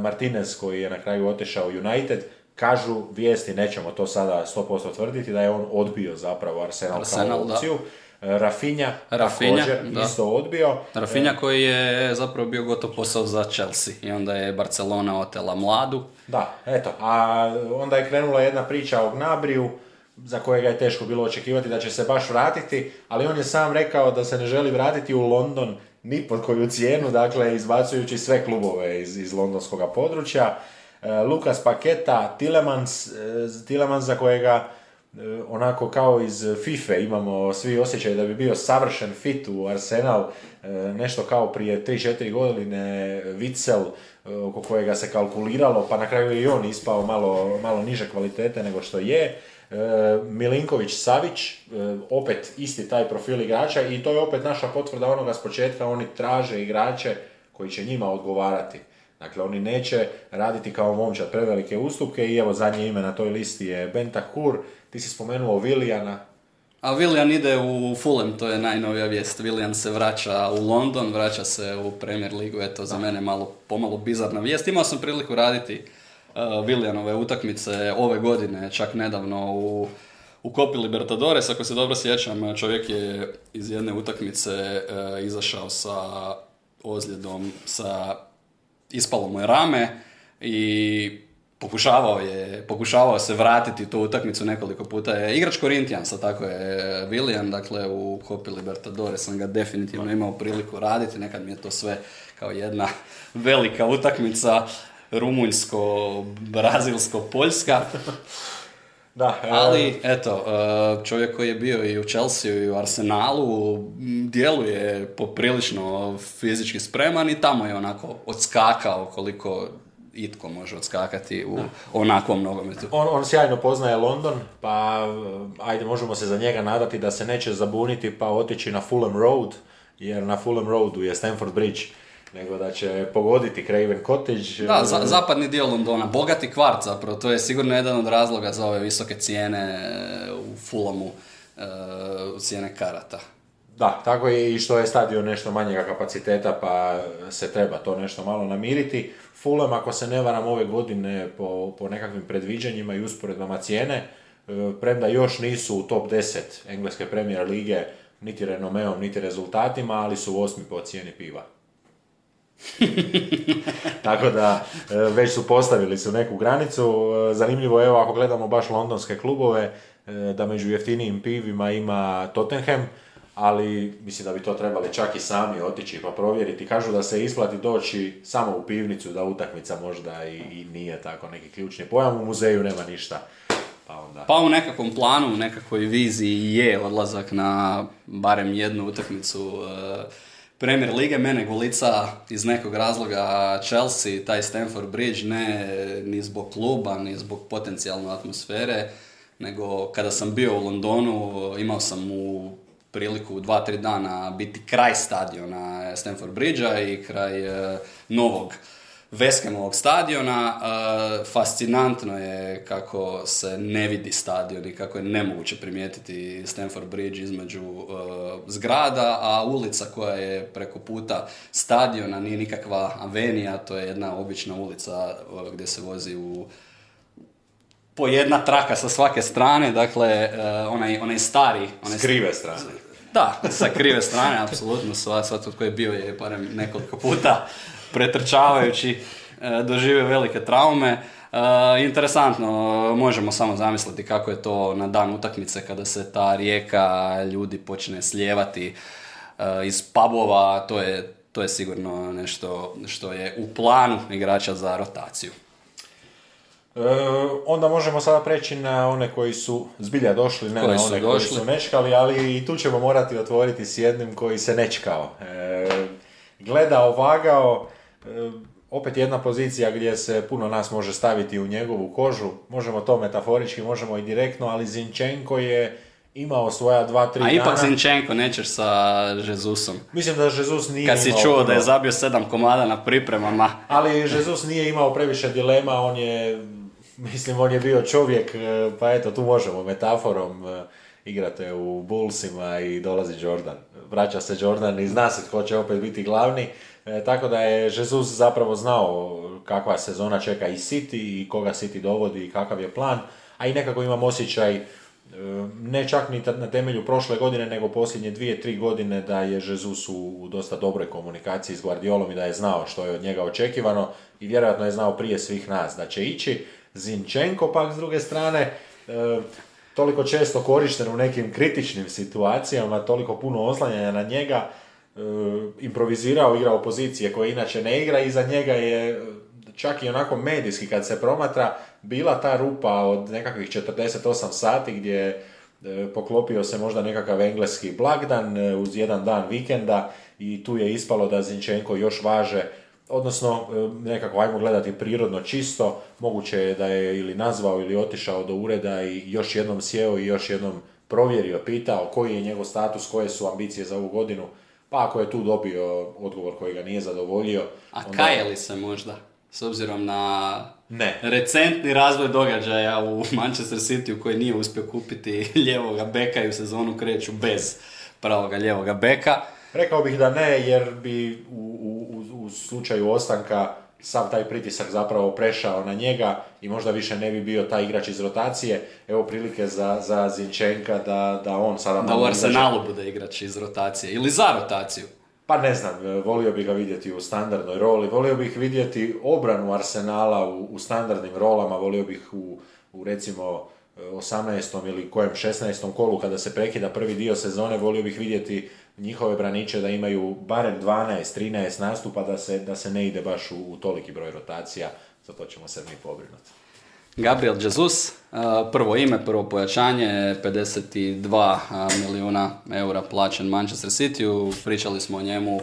Martinez koji je na kraju otešao United, kažu vijesti, nećemo to sada 100% tvrditi, da je on odbio zapravo Arsenal, Arsenal kao opciju. Rafinja, Rafinja također da. isto odbio. Rafinja e, koji je zapravo bio gotov posao za Chelsea i onda je Barcelona otela mladu. Da, eto, a onda je krenula jedna priča o Gnabriju za kojega je teško bilo očekivati da će se baš vratiti, ali on je sam rekao da se ne želi vratiti u London ni pod koju cijenu, dakle izbacujući sve klubove iz, iz londonskog područja. E, Lukas Paketa, Tilemans, e, Tilemans za kojega E, onako kao iz FIFA imamo svi osjećaj da bi bio savršen fit u Arsenal, e, nešto kao prije 3-4 godine e, oko kojega se kalkuliralo, pa na kraju je i on ispao malo, malo niže kvalitete nego što je. Milinković Savić, opet isti taj profil igrača i to je opet naša potvrda onoga s početka, oni traže igrače koji će njima odgovarati. Dakle, oni neće raditi kao momčad prevelike ustupke i evo zadnje ime na toj listi je Bentakur, ti si spomenuo Vilijana. A Willian ide u Fulham, to je najnovija vijest. Willian se vraća u London, vraća se u Premier Ligu, eto za mene malo, pomalo bizarna vijest. Imao sam priliku raditi uh, Willianove utakmice ove godine, čak nedavno u, u Kopi Libertadores, ako se dobro sjećam, čovjek je iz jedne utakmice uh, izašao sa ozljedom, sa ispalo mu rame i pokušavao je, pokušavao se vratiti tu utakmicu nekoliko puta. Je igrač Corinthiansa, tako je William, dakle u Copi Libertadores sam ga definitivno imao priliku raditi, nekad mi je to sve kao jedna velika utakmica, rumunjsko, brazilsko, poljska. Da, e, Ali, eto, e, čovjek koji je bio i u Chelsea i u Arsenalu, djeluje poprilično fizički spreman i tamo je onako odskakao koliko itko može odskakati u onakvom nogometu. On, on sjajno poznaje London, pa eh, ajde možemo se za njega nadati da se neće zabuniti pa otići na Fulham Road, jer na Fulham Roadu je Stamford Bridge nego da će pogoditi Craven Cottage. Da, za, zapadni dio Londona, bogati kvart zapravo, to je sigurno jedan od razloga za ove visoke cijene eh, u Fulhamu, uh, cijene karata. Da, tako je i što je stadion nešto manjega kapaciteta, pa se treba to nešto malo namiriti. Fulham, ako se ne varam ove godine po, po nekakvim predviđanjima i usporedbama cijene, e, premda još nisu u top 10 engleske premijer lige, niti renomeom, niti rezultatima, ali su osmi po cijeni piva. Tako da e, već su postavili su neku granicu. E, zanimljivo evo ako gledamo baš londonske klubove, da među jeftinijim pivima ima Tottenham, ali mislim da bi to trebali čak i sami otići pa provjeriti. Kažu da se isplati doći samo u pivnicu, da utakmica možda i, i nije tako neki ključni pojam, u muzeju nema ništa. Pa, onda... pa u nekakvom planu, u nekakvoj viziji je odlazak na barem jednu utakmicu e, Premier Lige. Mene golica iz nekog razloga Chelsea, taj Stamford Bridge, ne ni zbog kluba, ni zbog potencijalne atmosfere, nego kada sam bio u Londonu, imao sam u priliku dva, tri dana biti kraj stadiona Stamford Bridgea i kraj e, novog Veskemovog stadiona. E, fascinantno je kako se ne vidi stadion i kako je nemoguće primijetiti Stamford Bridge između e, zgrada, a ulica koja je preko puta stadiona nije nikakva avenija, to je jedna obična ulica gdje se vozi u po jedna traka sa svake strane, dakle, uh, onaj, onaj stari... Onaj s krive strane. Da, sa krive strane, apsolutno, svatko tko je bio je barem nekoliko puta pretrčavajući uh, doživio velike traume. Uh, interesantno, možemo samo zamisliti kako je to na dan utakmice kada se ta rijeka ljudi počne slijevati iz pubova, to je, to je sigurno nešto što je u planu igrača za rotaciju. E, onda možemo sada preći na one koji su zbilja došli, ne koji na one koji su nečkali, ali i tu ćemo morati otvoriti s jednim koji se nečkao. E, gledao, vagao, e, opet jedna pozicija gdje se puno nas može staviti u njegovu kožu, možemo to metaforički, možemo i direktno, ali Zinčenko je imao svoja dva, tri A ipak Zinčenko nećeš sa Jezusom. Mislim da Jesus nije Kad si čuo da je zabio sedam komada na pripremama. Ali Jesus nije imao previše dilema, on je Mislim, on je bio čovjek, e, pa eto, tu možemo metaforom e, igrate u Bullsima i dolazi Jordan. Vraća se Jordan i zna se tko će opet biti glavni. E, tako da je Jesus zapravo znao kakva sezona čeka i City i koga City dovodi i kakav je plan. A i nekako imam osjećaj, ne čak ni na temelju prošle godine, nego posljednje dvije, tri godine da je Jesus u, dosta dobroj komunikaciji s Guardiolom i da je znao što je od njega očekivano i vjerojatno je znao prije svih nas da će ići. Zinčenko pak s druge strane e, toliko često korišten u nekim kritičnim situacijama, toliko puno oslanjanja na njega, e, improvizirao, igrao pozicije koje inače ne igra i za njega je čak i onako medijski kad se promatra bila ta rupa od nekakvih 48 sati gdje e, poklopio se možda nekakav engleski blagdan uz jedan dan vikenda i tu je ispalo da Zinčenko još važe odnosno nekako ajmo gledati prirodno čisto, moguće je da je ili nazvao ili otišao do ureda i još jednom sjeo i još jednom provjerio, pitao koji je njegov status, koje su ambicije za ovu godinu, pa ako je tu dobio odgovor koji ga nije zadovoljio... A onda... kaje li se možda? S obzirom na ne. recentni razvoj događaja u Manchester City u koji nije uspio kupiti ljevoga beka i u sezonu kreću bez pravoga ljevoga beka. Rekao bih da ne, jer bi u, u slučaju ostanka sav taj pritisak zapravo prešao na njega i možda više ne bi bio taj igrač iz rotacije. Evo prilike za, za Zinčenka da, da on sada... Da u Arsenalu bude igrač iz rotacije ili za rotaciju. Pa ne znam, volio bih ga vidjeti u standardnoj roli, volio bih vidjeti obranu Arsenala u, u standardnim rolama, volio bih u, u recimo 18. ili kojem 16. kolu kada se prekida prvi dio sezone, volio bih vidjeti njihove braniče da imaju barem 12, 13 nastupa da se, da se ne ide baš u, u toliki broj rotacija, za to ćemo se mi pobrinuti. Gabriel Jesus, prvo ime, prvo pojačanje, 52 milijuna eura plaćen Manchester City, pričali smo o njemu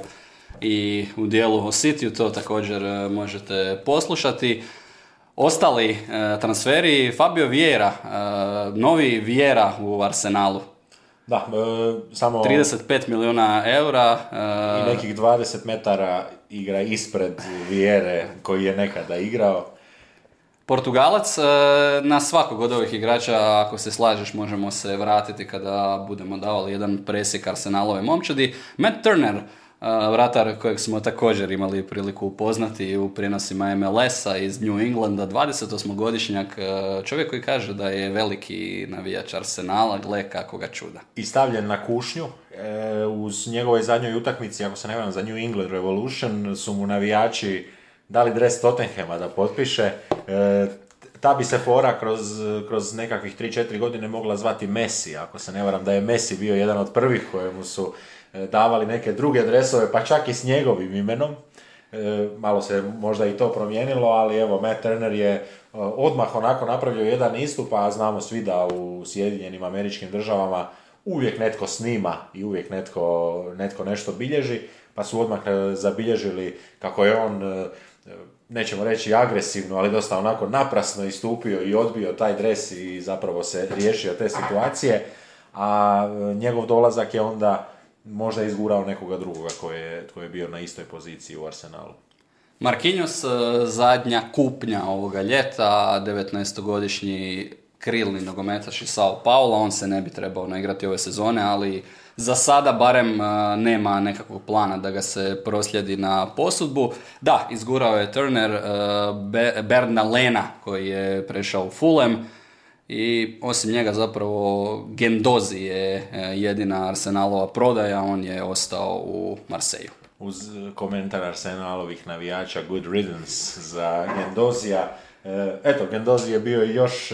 i u dijelu o City, to također možete poslušati. Ostali transferi, Fabio Vieira, novi Vieira u Arsenalu. Da, e, samo... 35 milijuna eura. E, I nekih 20 metara igra ispred Vijere koji je nekada igrao. Portugalac, e, na svakog od ovih igrača, ako se slažeš, možemo se vratiti kada budemo davali jedan presjek Arsenalove momčadi. Matt Turner, vratar kojeg smo također imali priliku upoznati u prijenosima MLS-a iz New Englanda, 28-godišnjak, čovjek koji kaže da je veliki navijač Arsenala, gle kako ga čuda. I stavljen na kušnju, e, uz njegovoj zadnjoj utakmici, ako se ne varam, za New England Revolution, su mu navijači dali dres Tottenhema da potpiše. E, ta bi se fora kroz, kroz nekakvih 3-4 godine mogla zvati Messi, ako se ne varam da je Messi bio jedan od prvih kojemu su e, davali neke druge dresove, pa čak i s njegovim imenom. E, malo se možda i to promijenilo, ali evo, Matt Turner je e, odmah onako napravio jedan istup, a znamo svi da u Sjedinjenim američkim državama uvijek netko snima i uvijek netko, netko nešto bilježi, pa su odmah zabilježili kako je on nećemo reći agresivno, ali dosta onako naprasno istupio i odbio taj dres i zapravo se riješio te situacije, a e, njegov dolazak je onda možda izgurao nekoga drugoga koji je, koji je bio na istoj poziciji u Arsenalu. Marquinhos, e, zadnja kupnja ovoga ljeta, 19-godišnji krilni nogometaš iz Sao Paula, on se ne bi trebao naigrati ove sezone, ali za sada barem e, nema nekakvog plana da ga se proslijedi na posudbu. Da, izgurao je Turner uh, Berna Lena koji je prešao u Fulham i osim njega zapravo Gendozi je e, jedina Arsenalova prodaja, on je ostao u Marseju. Uz komentar Arsenalovih navijača Good Riddance za Gendozija. Eto, Gendozi je bio još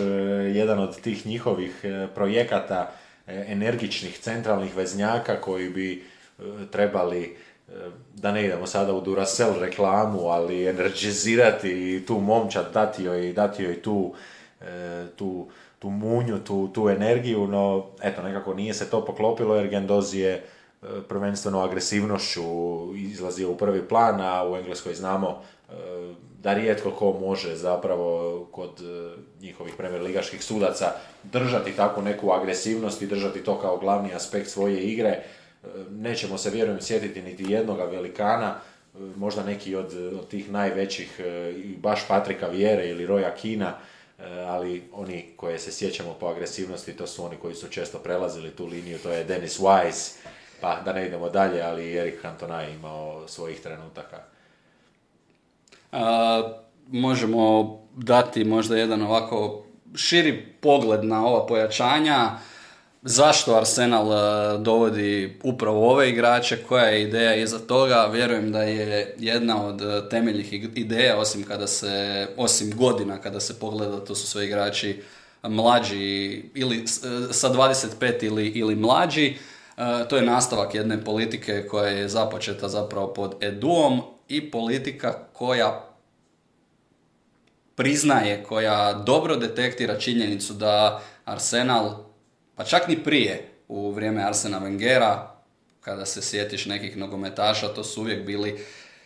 jedan od tih njihovih projekata E, energičnih centralnih veznjaka koji bi e, trebali e, da ne idemo sada u Duracell reklamu, ali energizirati tu momčad, dati joj, dati joj tu, tu, tu munju, tu, tu energiju, no eto, nekako nije se to poklopilo jer Gendozi je prvenstveno agresivnošću izlazio u prvi plan, a u Engleskoj znamo da rijetko ko može zapravo kod e, njihovih premier ligaških sudaca držati takvu neku agresivnost i držati to kao glavni aspekt svoje igre. E, nećemo se vjerujem sjetiti niti jednoga velikana, e, možda neki od, od tih najvećih, baš Patrika Vjere ili Roja Kina, ali oni koje se sjećamo po agresivnosti, to su oni koji su često prelazili tu liniju, to je Dennis Wise, pa da ne idemo dalje, ali Erik Cantona je imao svojih trenutaka možemo dati možda jedan ovako širi pogled na ova pojačanja. Zašto Arsenal dovodi upravo ove igrače, koja je ideja iza toga? Vjerujem da je jedna od temeljnih ideja, osim kada se, osim godina kada se pogleda, to su sve igrači mlađi ili sa 25 ili, ili mlađi. To je nastavak jedne politike koja je započeta zapravo pod Eduom i politika koja priznaje, koja dobro detektira činjenicu da Arsenal, pa čak ni prije, u vrijeme Arsena Wengera, kada se sjetiš nekih nogometaša, to su uvijek bili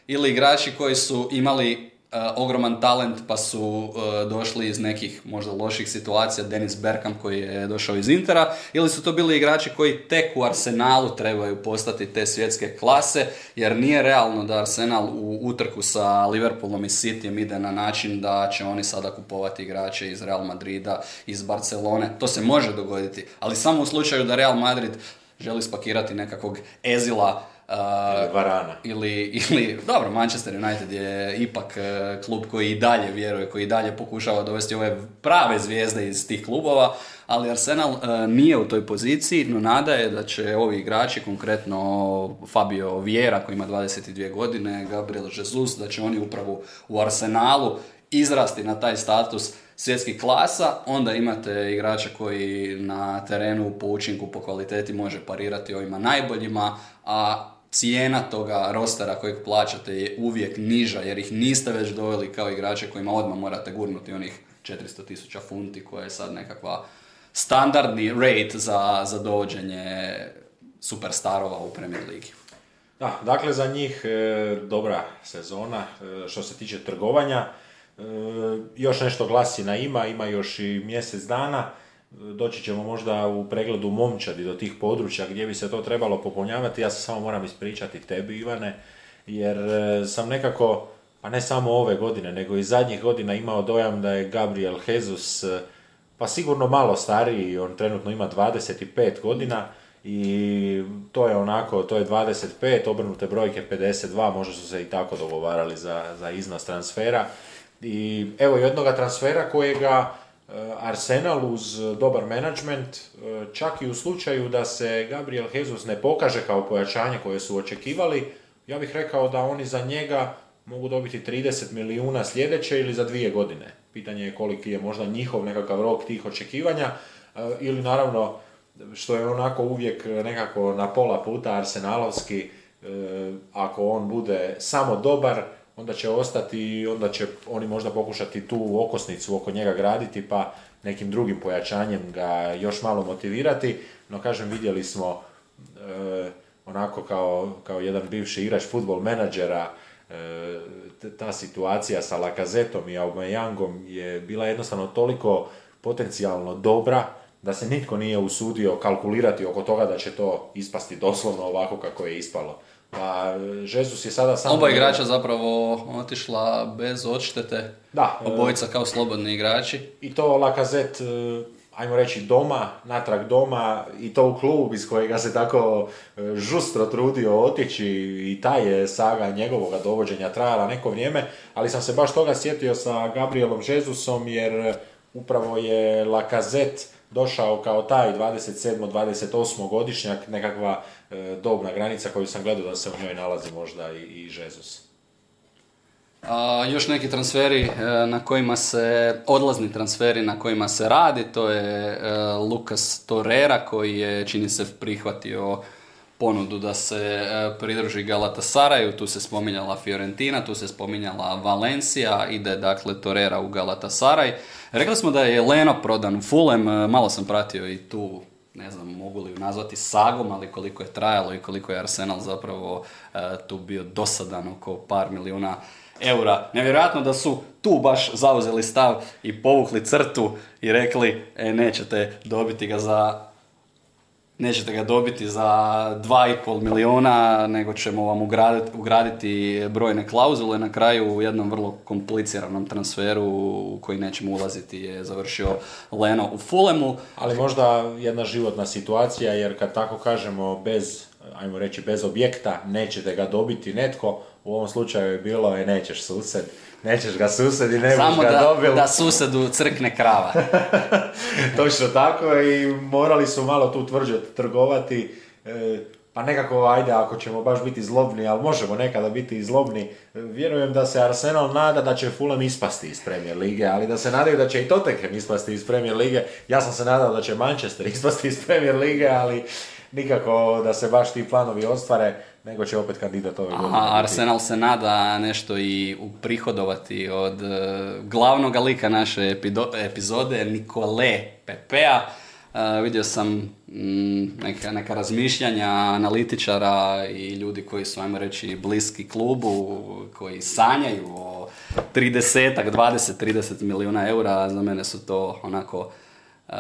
ili igrači koji su imali E, ogroman talent pa su e, došli iz nekih možda loših situacija, Denis Bergkamp koji je došao iz Intera, ili su to bili igrači koji tek u Arsenalu trebaju postati te svjetske klase, jer nije realno da Arsenal u utrku sa Liverpoolom i Cityjem ide na način da će oni sada kupovati igrače iz Real Madrida, iz Barcelone, to se može dogoditi, ali samo u slučaju da Real Madrid želi spakirati nekakvog Ezila ili Varana. Ili, ili, dobro, Manchester United je ipak e, klub koji i dalje vjeruje, koji i dalje pokušava dovesti ove prave zvijezde iz tih klubova, ali Arsenal e, nije u toj poziciji, no nada je da će ovi igrači, konkretno Fabio Vieira koji ima 22 godine, Gabriel Jesus, da će oni upravo u Arsenalu izrasti na taj status svjetskih klasa, onda imate igrača koji na terenu po učinku, po kvaliteti može parirati ovima najboljima, a cijena toga rostera kojeg plaćate je uvijek niža jer ih niste već doveli kao igrače kojima odmah morate gurnuti onih 400 tisuća funti koja je sad nekakva standardni rate za, za dovođenje superstarova u Premier Ligi. Da, dakle za njih e, dobra sezona e, što se tiče trgovanja. E, još nešto glasina ima, ima još i mjesec dana doći ćemo možda u pregledu momčadi do tih područja gdje bi se to trebalo popunjavati. Ja se samo moram ispričati tebi, Ivane, jer e, sam nekako, pa ne samo ove godine, nego i zadnjih godina imao dojam da je Gabriel Jesus, e, pa sigurno malo stariji, on trenutno ima 25 godina, i to je onako, to je 25, obrnute brojke 52, možda su se i tako dogovarali za, za iznos transfera. I evo jednoga transfera kojega Arsenal uz dobar management, eh, čak i u slučaju da se Gabriel Jesus ne pokaže kao pojačanje koje su očekivali, ja bih rekao da oni za njega mogu dobiti 30 milijuna sljedeće ili za dvije godine. pitanje je koliki je možda njihov nekakav rok tih očekivanja, ili naravno, što je onako uvijek nekako na pola puta arsenalovski, ako on bude samo dobar, onda će ostati i onda će oni možda pokušati tu okosnicu oko njega graditi pa nekim drugim pojačanjem ga još malo motivirati, no kažem vidjeli smo e, onako kao, kao jedan bivši igrač futbol menadžera e, ta situacija sa Lakazetom i Aubameyangom je bila jednostavno toliko potencijalno dobra da se nitko nije usudio kalkulirati oko toga da će to ispasti doslovno ovako kako je ispalo. Pa Žezus je sada samo... Oba igrača zapravo otišla bez odštete. Da. Obojica kao slobodni igrači. I to Lakazet, e, ajmo reći doma, natrag doma i to u klub iz kojega se tako e, žustro trudio otići i ta je saga njegovog dovođenja trajala neko vrijeme, ali sam se baš toga sjetio sa Gabrielom Žezusom jer upravo je Lakazet došao kao taj 27. 28. godišnjak, nekakva e, dobna granica koju sam gledao da se u njoj nalazi možda i, i Žezus. A, još neki transferi e, na kojima se, odlazni transferi na kojima se radi, to je e, Lukas Torera koji je, čini se, prihvatio ponudu da se e, pridruži Galatasaraju, tu se spominjala Fiorentina, tu se spominjala Valencija, ide dakle Torera u Galatasaraj. Rekli smo da je Leno prodan u Fulham, e, malo sam pratio i tu ne znam mogu li ju nazvati sagom, ali koliko je trajalo i koliko je Arsenal zapravo e, tu bio dosadan oko par milijuna eura. Nevjerojatno da su tu baš zauzeli stav i povukli crtu i rekli e, nećete dobiti ga za nećete ga dobiti za 2,5 milijuna, nego ćemo vam ugraditi, ugraditi brojne klauzule. Na kraju u jednom vrlo kompliciranom transferu u koji nećemo ulaziti je završio Leno u Fulemu. Ali možda jedna životna situacija, jer kad tako kažemo bez, ajmo reći, bez objekta nećete ga dobiti netko, u ovom slučaju je bilo je nećeš sused nećeš ga sused i ne Samo ga da, dobil. da susedu crkne krava. Točno tako i morali su malo tu tvrđe trgovati. E, pa nekako, ajde, ako ćemo baš biti zlobni, ali možemo nekada biti zlobni, e, vjerujem da se Arsenal nada da će Fulham ispasti iz Premier Lige, ali da se nadaju da će i Tottenham ispasti iz Premier Lige. Ja sam se nadao da će Manchester ispasti iz Premier Lige, ali nikako da se baš ti planovi ostvare nego će opet kandidat ove godine. Arsenal se nada nešto i uprihodovati od uh, glavnog lika naše epizode, Nikole Pepea. Uh, vidio sam mm, neka, neka razmišljanja analitičara i ljudi koji su, ajmo reći, bliski klubu, koji sanjaju o 30, 20-30 milijuna eura. Za mene su to onako uh,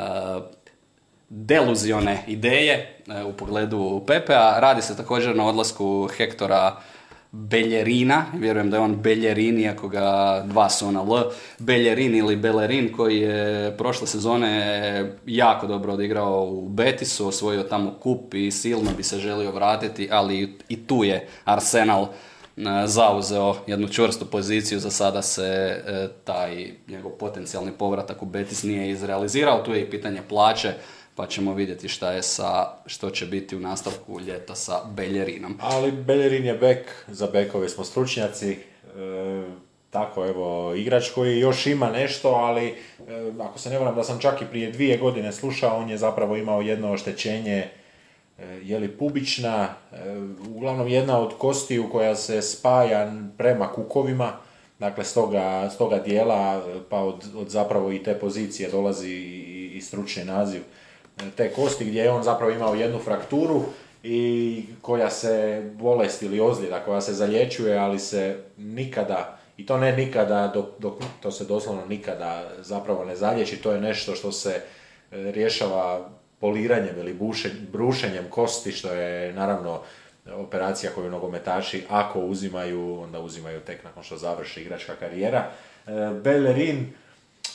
deluzione ideje e, u pogledu Pepea. Radi se također na odlasku Hektora Beljerina, vjerujem da je on Beljerin, iako ga dva su na L, Beljerin ili Bellerin koji je prošle sezone jako dobro odigrao u Betisu, osvojio tamo kup i silno bi se želio vratiti, ali i tu je Arsenal e, zauzeo jednu čvrstu poziciju, za sada se e, taj njegov potencijalni povratak u Betis nije izrealizirao, tu je i pitanje plaće, pa ćemo vidjeti šta je sa, što će biti u nastavku ljeta sa Beljerinom. Ali Beljerin je bek, za bekove smo stručnjaci, e, tako evo, igrač koji još ima nešto, ali e, ako se ne varam da sam čak i prije dvije godine slušao, on je zapravo imao jedno oštećenje e, je li pubična, e, uglavnom jedna od kostiju koja se spaja prema kukovima, dakle s toga, s toga dijela pa od, od zapravo i te pozicije dolazi i, i stručni naziv te kosti gdje je on zapravo imao jednu frakturu i koja se bolest ili ozljeda koja se zalječuje, ali se nikada, i to ne nikada, dok, dok to se doslovno nikada zapravo ne zalječi, to je nešto što se e, rješava poliranjem ili brušenjem kosti, što je naravno operacija koju nogometaši ako uzimaju, onda uzimaju tek nakon što završi igračka karijera. E, Bellerin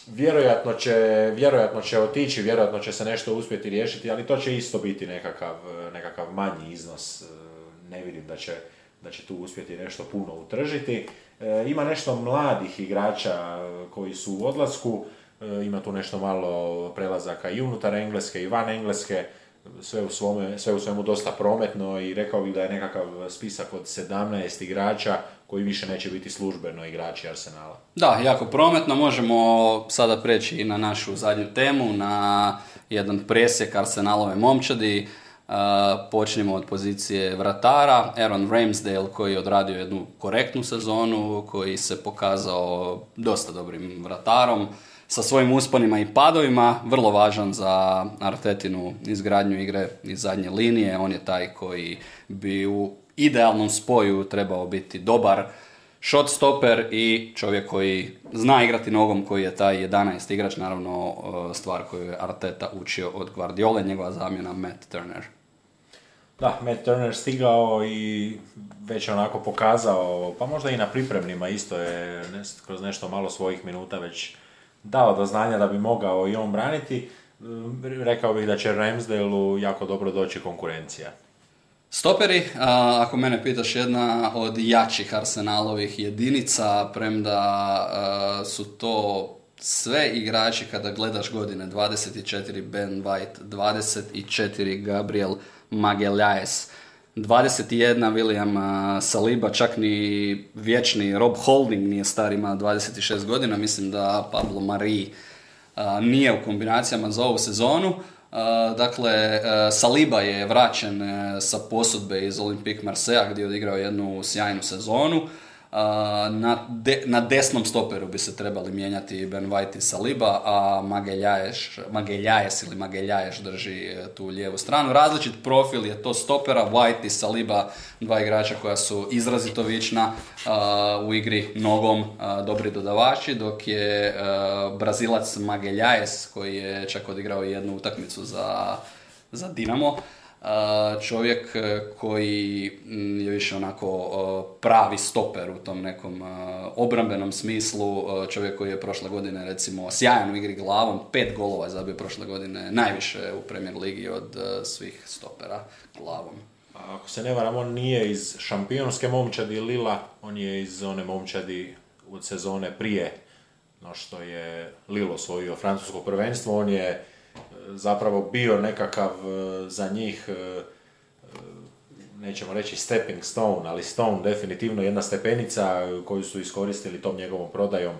vjerojatno će, vjerojatno će otići, vjerojatno će se nešto uspjeti riješiti, ali to će isto biti nekakav, nekakav manji iznos. E, ne vidim da će, da će tu uspjeti nešto puno utržiti. E, ima nešto mladih igrača koji su u odlasku, e, ima tu nešto malo prelazaka i unutar Engleske i van Engleske, sve u, svome, sve u svemu dosta prometno i rekao bih da je nekakav spisak od 17 igrača koji više neće biti službeno igrači Arsenala. Da, jako prometno. Možemo sada preći i na našu zadnju temu, na jedan presjek Arsenalove momčadi. Uh, počnemo od pozicije vratara. Aaron Ramsdale koji je odradio jednu korektnu sezonu, koji se pokazao dosta dobrim vratarom sa svojim usponima i padovima, vrlo važan za Artetinu izgradnju igre iz zadnje linije. On je taj koji bi u idealnom spoju trebao biti dobar shot stopper i čovjek koji zna igrati nogom, koji je taj 11 igrač, naravno uh, stvar koju je Arteta učio od Guardiola, njegova zamjena Matt Turner. Da, Matt Turner stigao i već onako pokazao, pa možda i na pripremnima isto je kroz nešto malo svojih minuta već dao do znanja da bi mogao i on braniti. Rekao bih da će Ramsdale jako dobro doći konkurencija. Stoperi, ako mene pitaš, jedna od jačih arsenalovih jedinica, premda su to sve igrači kada gledaš godine 24 Ben White, 24 Gabriel Magalhaes, 21 William Saliba, čak ni vječni Rob Holding nije star, ima 26 godina, mislim da Pablo Marie nije u kombinacijama za ovu sezonu. Dakle, Saliba je vraćen e, sa posudbe iz Olympique Marseille gdje je odigrao jednu sjajnu sezonu. Na, na desnom stoperu bi se trebali mijenjati Ben White i Saliba, a Mageljajes ili Mageljaješ drži e, tu lijevu stranu. Različit profil je to stopera, White i Saliba, dva igrača koja su izrazito vična u igri nogom, dobri dodavači, dok je Brazilac Mageljajes koji je čak odigrao jednu utakmicu za, za Dinamo, čovjek e, koji mm, je više onako e, pravi stoper u tom nekom e, obrambenom smislu, čovjek koji je prošle godine recimo sjajan u igri glavom, pet golova zabio prošle godine, najviše u Premier Ligi od svih stopera glavom. Ako se ne varam, on nije iz šampionske momčadi Lila, on je iz one momčadi od sezone prije no što je Lilo osvojio francusko prvenstvo, on je zapravo bio nekakav e, za njih, e, e, nećemo reći stepping stone, ali stone definitivno jedna stepenica koju su iskoristili tom njegovom prodajom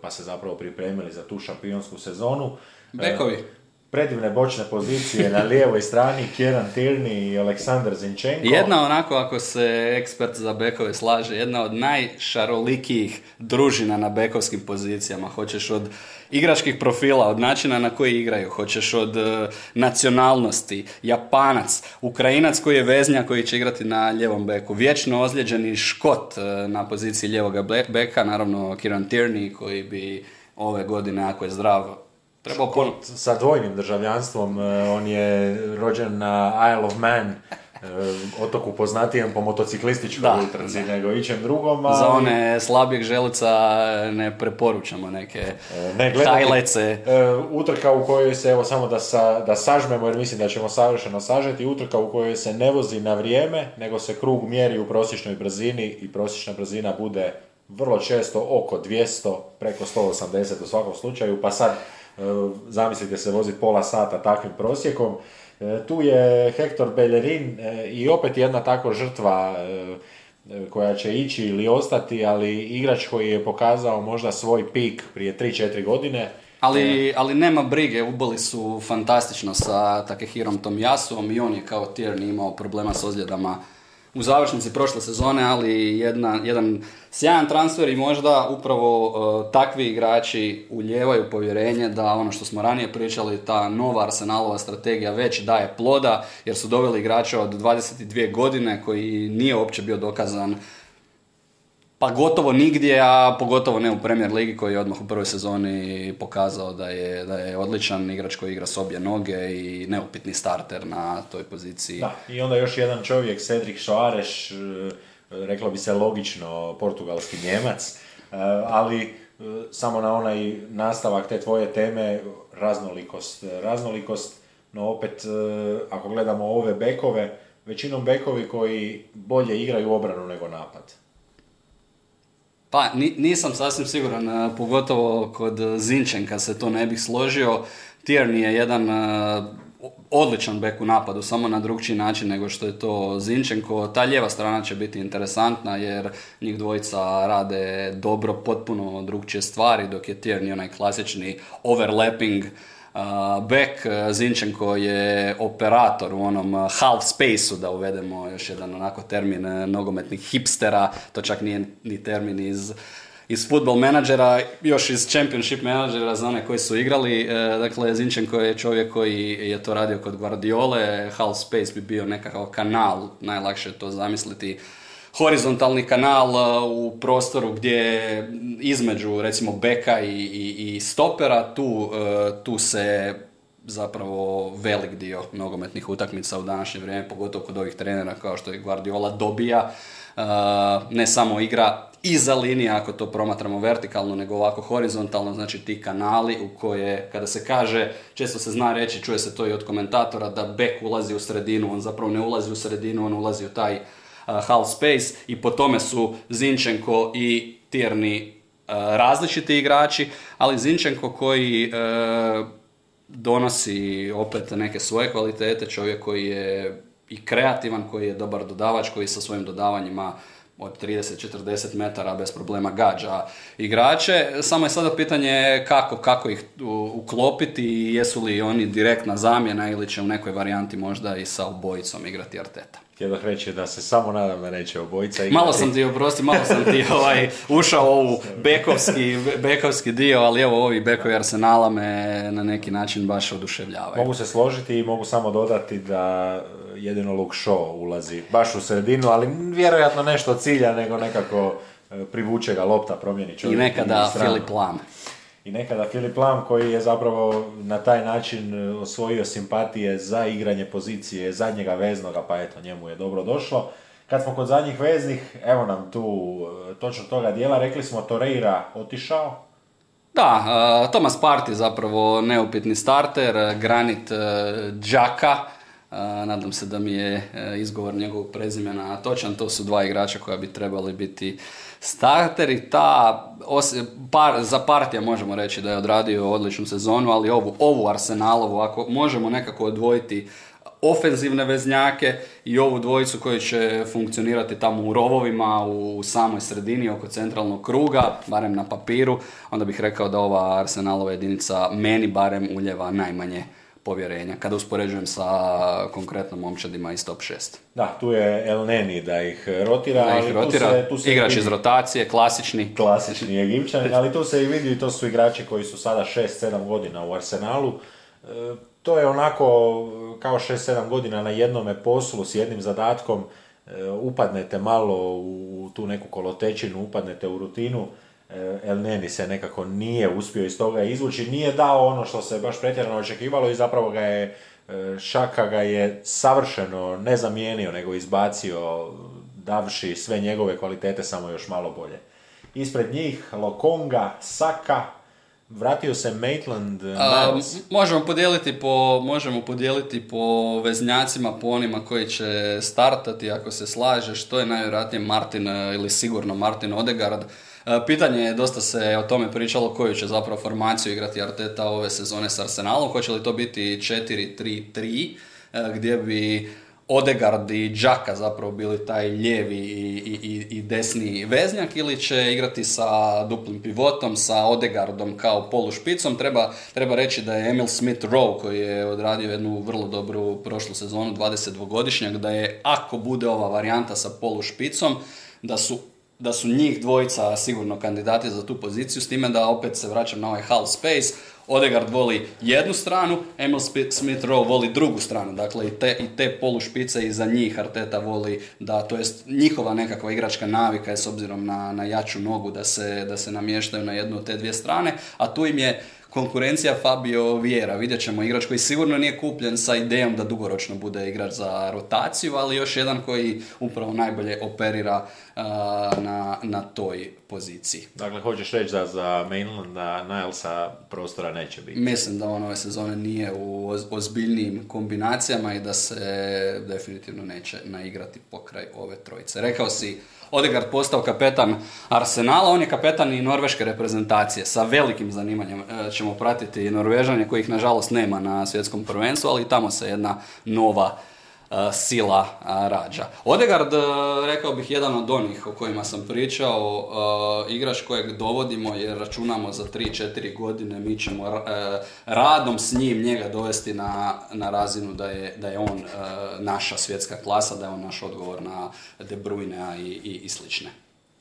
pa se zapravo pripremili za tu šampionsku sezonu. Bekovi predivne bočne pozicije na lijevoj strani, Kieran Tierney i Aleksandar Zinčenko. Jedna onako, ako se ekspert za bekove slaže, jedna od najšarolikijih družina na bekovskim pozicijama. Hoćeš od igračkih profila, od načina na koji igraju, hoćeš od uh, nacionalnosti, Japanac, Ukrajinac koji je veznja koji će igrati na ljevom beku, vječno ozlijeđeni Škot uh, na poziciji ljevog beka, naravno Kieran Tierney koji bi ove godine, ako je zdrav, Treba pon... Sa dvojnim državljanstvom, e, on je rođen na Isle of Man, e, otoku poznatijem po motociklističkoj utrci nego ićem drugom. Ali... Za one slabijeg želica ne preporučamo neke e, ne, hajlece. Utrka u kojoj se, evo samo da, sa, da sažmemo jer mislim da ćemo savršeno sažeti, utrka u kojoj se ne vozi na vrijeme, nego se krug mjeri u prosječnoj brzini i prosječna brzina bude vrlo često oko 200, preko 180 u svakom slučaju, pa sad E, zamislite se vozi pola sata takvim prosjekom. E, tu je Hector Bellerin e, i opet jedna tako žrtva koja će ići ili ostati, ali igrač koji je pokazao možda svoj pik prije 3-4 godine. Ali, ali nema brige, uboli su fantastično sa Takehirom Tomijasom i on je kao Tierney imao problema s ozljedama u završnici prošle sezone, ali jedna, jedan sjajan transfer i možda upravo uh, takvi igrači uljevaju povjerenje da ono što smo ranije pričali, ta nova Arsenalova strategija već daje ploda, jer su doveli igrača od 22 godine koji nije uopće bio dokazan pa gotovo nigdje, a pogotovo ne u Premier Ligi koji je odmah u prvoj sezoni pokazao da je, da je odličan igrač koji igra s obje noge i neupitni starter na toj poziciji. Da, i onda još jedan čovjek, Cedric Soares, e, reklo bi se logično portugalski njemac, e, ali e, samo na onaj nastavak te tvoje teme, raznolikost. Raznolikost, no opet, ako gledamo ove bekove, većinom bekovi koji bolje igraju obranu nego napad. Pa nisam sasvim siguran, e, pogotovo kod Zinčenka se to ne bih složio. Tierney je jedan e, odličan bek u napadu, samo na drugčiji način nego što je to Zinčenko. Ta lijeva strana će biti interesantna jer njih dvojica rade dobro, potpuno drugčije stvari, dok je Tierney onaj klasični overlapping Bek Zinčenko je operator u onom half spaceu, da uvedemo još jedan onako termin nogometnih hipstera, to čak nije ni termin iz iz football menadžera, još iz championship menadžera za one koji su igrali. E, dakle, Zinčenko je čovjek koji je to radio kod Guardiole, half space bi bio nekakav kanal, najlakše to zamisliti, horizontalni kanal e, u prostoru gdje između recimo beka i, i, i stopera tu, e, tu se zapravo velik dio nogometnih utakmica u današnje vrijeme, pogotovo kod ovih trenera kao što je Guardiola dobija. Ne samo igra iza linije, ako to promatramo vertikalno, nego ovako horizontalno, znači ti kanali u koje, kada se kaže, često se zna reći, čuje se to i od komentatora, da bek ulazi u sredinu, on zapravo ne ulazi u sredinu, on ulazi u taj half space i po tome su Zinčenko i Tirni uh, različiti igrači, ali Zinčenko koji uh, donosi opet neke svoje kvalitete, čovjek koji je i kreativan, koji je dobar dodavač, koji sa svojim dodavanjima od 30-40 metara bez problema gađa igrače. Samo je sada pitanje kako, kako ih uklopiti i jesu li oni direktna zamjena ili će u nekoj varijanti možda i sa obojicom igrati Arteta. Bih reći da se samo nadam da neće obojica igrati. Malo sam ti, oprosti, malo sam ti ovaj, ušao u ovu bekovski, bekovski dio, ali evo ovi bekovi Arsenala me na neki način baš oduševljavaju. Mogu se složiti i mogu samo dodati da jedino Luke Shaw ulazi baš u sredinu, ali vjerojatno nešto cilja nego nekako e, privuče ga lopta, promijeni čovjek. I nekada Filip Lam. I nekada Filip Lam koji je zapravo na taj način e, osvojio simpatije za igranje pozicije zadnjega veznoga, pa eto njemu je dobro došlo. Kad smo kod zadnjih veznih, evo nam tu e, točno toga dijela, rekli smo Torreira otišao, da, Thomas Party zapravo neupitni starter, Granit Džaka, nadam se da mi je e, izgovor njegovog prezimena točan, to su dva igrača koja bi trebali biti starteri. Ta, par, za partija možemo reći da je odradio odličnu sezonu, ali ovu, ovu Arsenalovu, ako možemo nekako odvojiti ofenzivne veznjake i ovu dvojicu koji će funkcionirati tamo u rovovima, u samoj sredini oko centralnog kruga, barem na papiru, onda bih rekao da ova Arsenalova jedinica meni barem uljeva najmanje povjerenja, kada uspoređujem sa konkretno momčadima iz top 6. Da, tu je El Neni da ih rotira. Da ih rotira, tu se, tu se igrač iz rotacije, klasični. Klasični Egipćani, ali tu se i vidi to su igrači koji su sada 6-7 godina u Arsenalu. E, to je onako kao 6-7 godina na jednome poslu s jednim zadatkom, e, upadnete malo u tu neku kolotečinu, upadnete u rutinu, El Neni se nekako nije uspio iz toga izvući, nije dao ono što se baš pretjerano očekivalo i zapravo ga je eh, Šaka ga je savršeno ne zamijenio, nego izbacio davši sve njegove kvalitete samo još malo bolje. Ispred njih Lokonga, Saka, vratio se Maitland, možemo podijeliti po možemo podijeliti po veznjacima, po onima koji će startati ako se slaže, što je najvjerojatnije Martin eh, ili sigurno Martin Odegaard E, pitanje je, dosta se o tome pričalo koju će zapravo formaciju igrati Arteta ove sezone s Arsenalom. Hoće li to biti 4-3-3 e, gdje bi Odegard i Džaka zapravo bili taj lijevi i, i, i desni veznjak ili će igrati sa duplim pivotom, sa Odegardom kao polušpicom. Treba, treba reći da je Emil Smith Rowe koji je odradio jednu vrlo dobru prošlu sezonu 22-godišnjak, da je ako bude ova varijanta sa polušpicom, da su da su njih dvojica sigurno kandidati za tu poziciju, s time da opet se vraćam na ovaj half space, Odegaard voli jednu stranu, Emil Smith Rowe voli drugu stranu, dakle i te, i te polušpice iza njih Arteta voli da, to jest njihova nekakva igračka navika je s obzirom na, na jaču nogu da se, da se namještaju na jednu od te dvije strane, a tu im je konkurencija Fabio Viera. Vidjet ćemo igrač koji sigurno nije kupljen sa idejom da dugoročno bude igrač za rotaciju, ali još jedan koji upravo najbolje operira na, na toj poziciji. Dakle, hoćeš reći da za Mainlanda Nilesa prostora neće biti? Mislim da on ove sezone nije u ozbiljnijim kombinacijama i da se definitivno neće naigrati pokraj ove trojice. Rekao si, Odegaard postao kapetan Arsenala, on je kapetan i norveške reprezentacije. Sa velikim zanimanjem e, ćemo pratiti Norvežanje kojih nažalost nema na svjetskom prvenstvu, ali tamo se jedna nova sila e, rađa. Odegard, e, rekao bih, jedan od onih o kojima sam pričao, igrač kojeg dovodimo jer računamo za 3-4 godine, mi ćemo radom s njim njega dovesti na, na razinu da je, da je on naša svjetska klasa, da je on naš odgovor na De Bruyne i, i, i slične.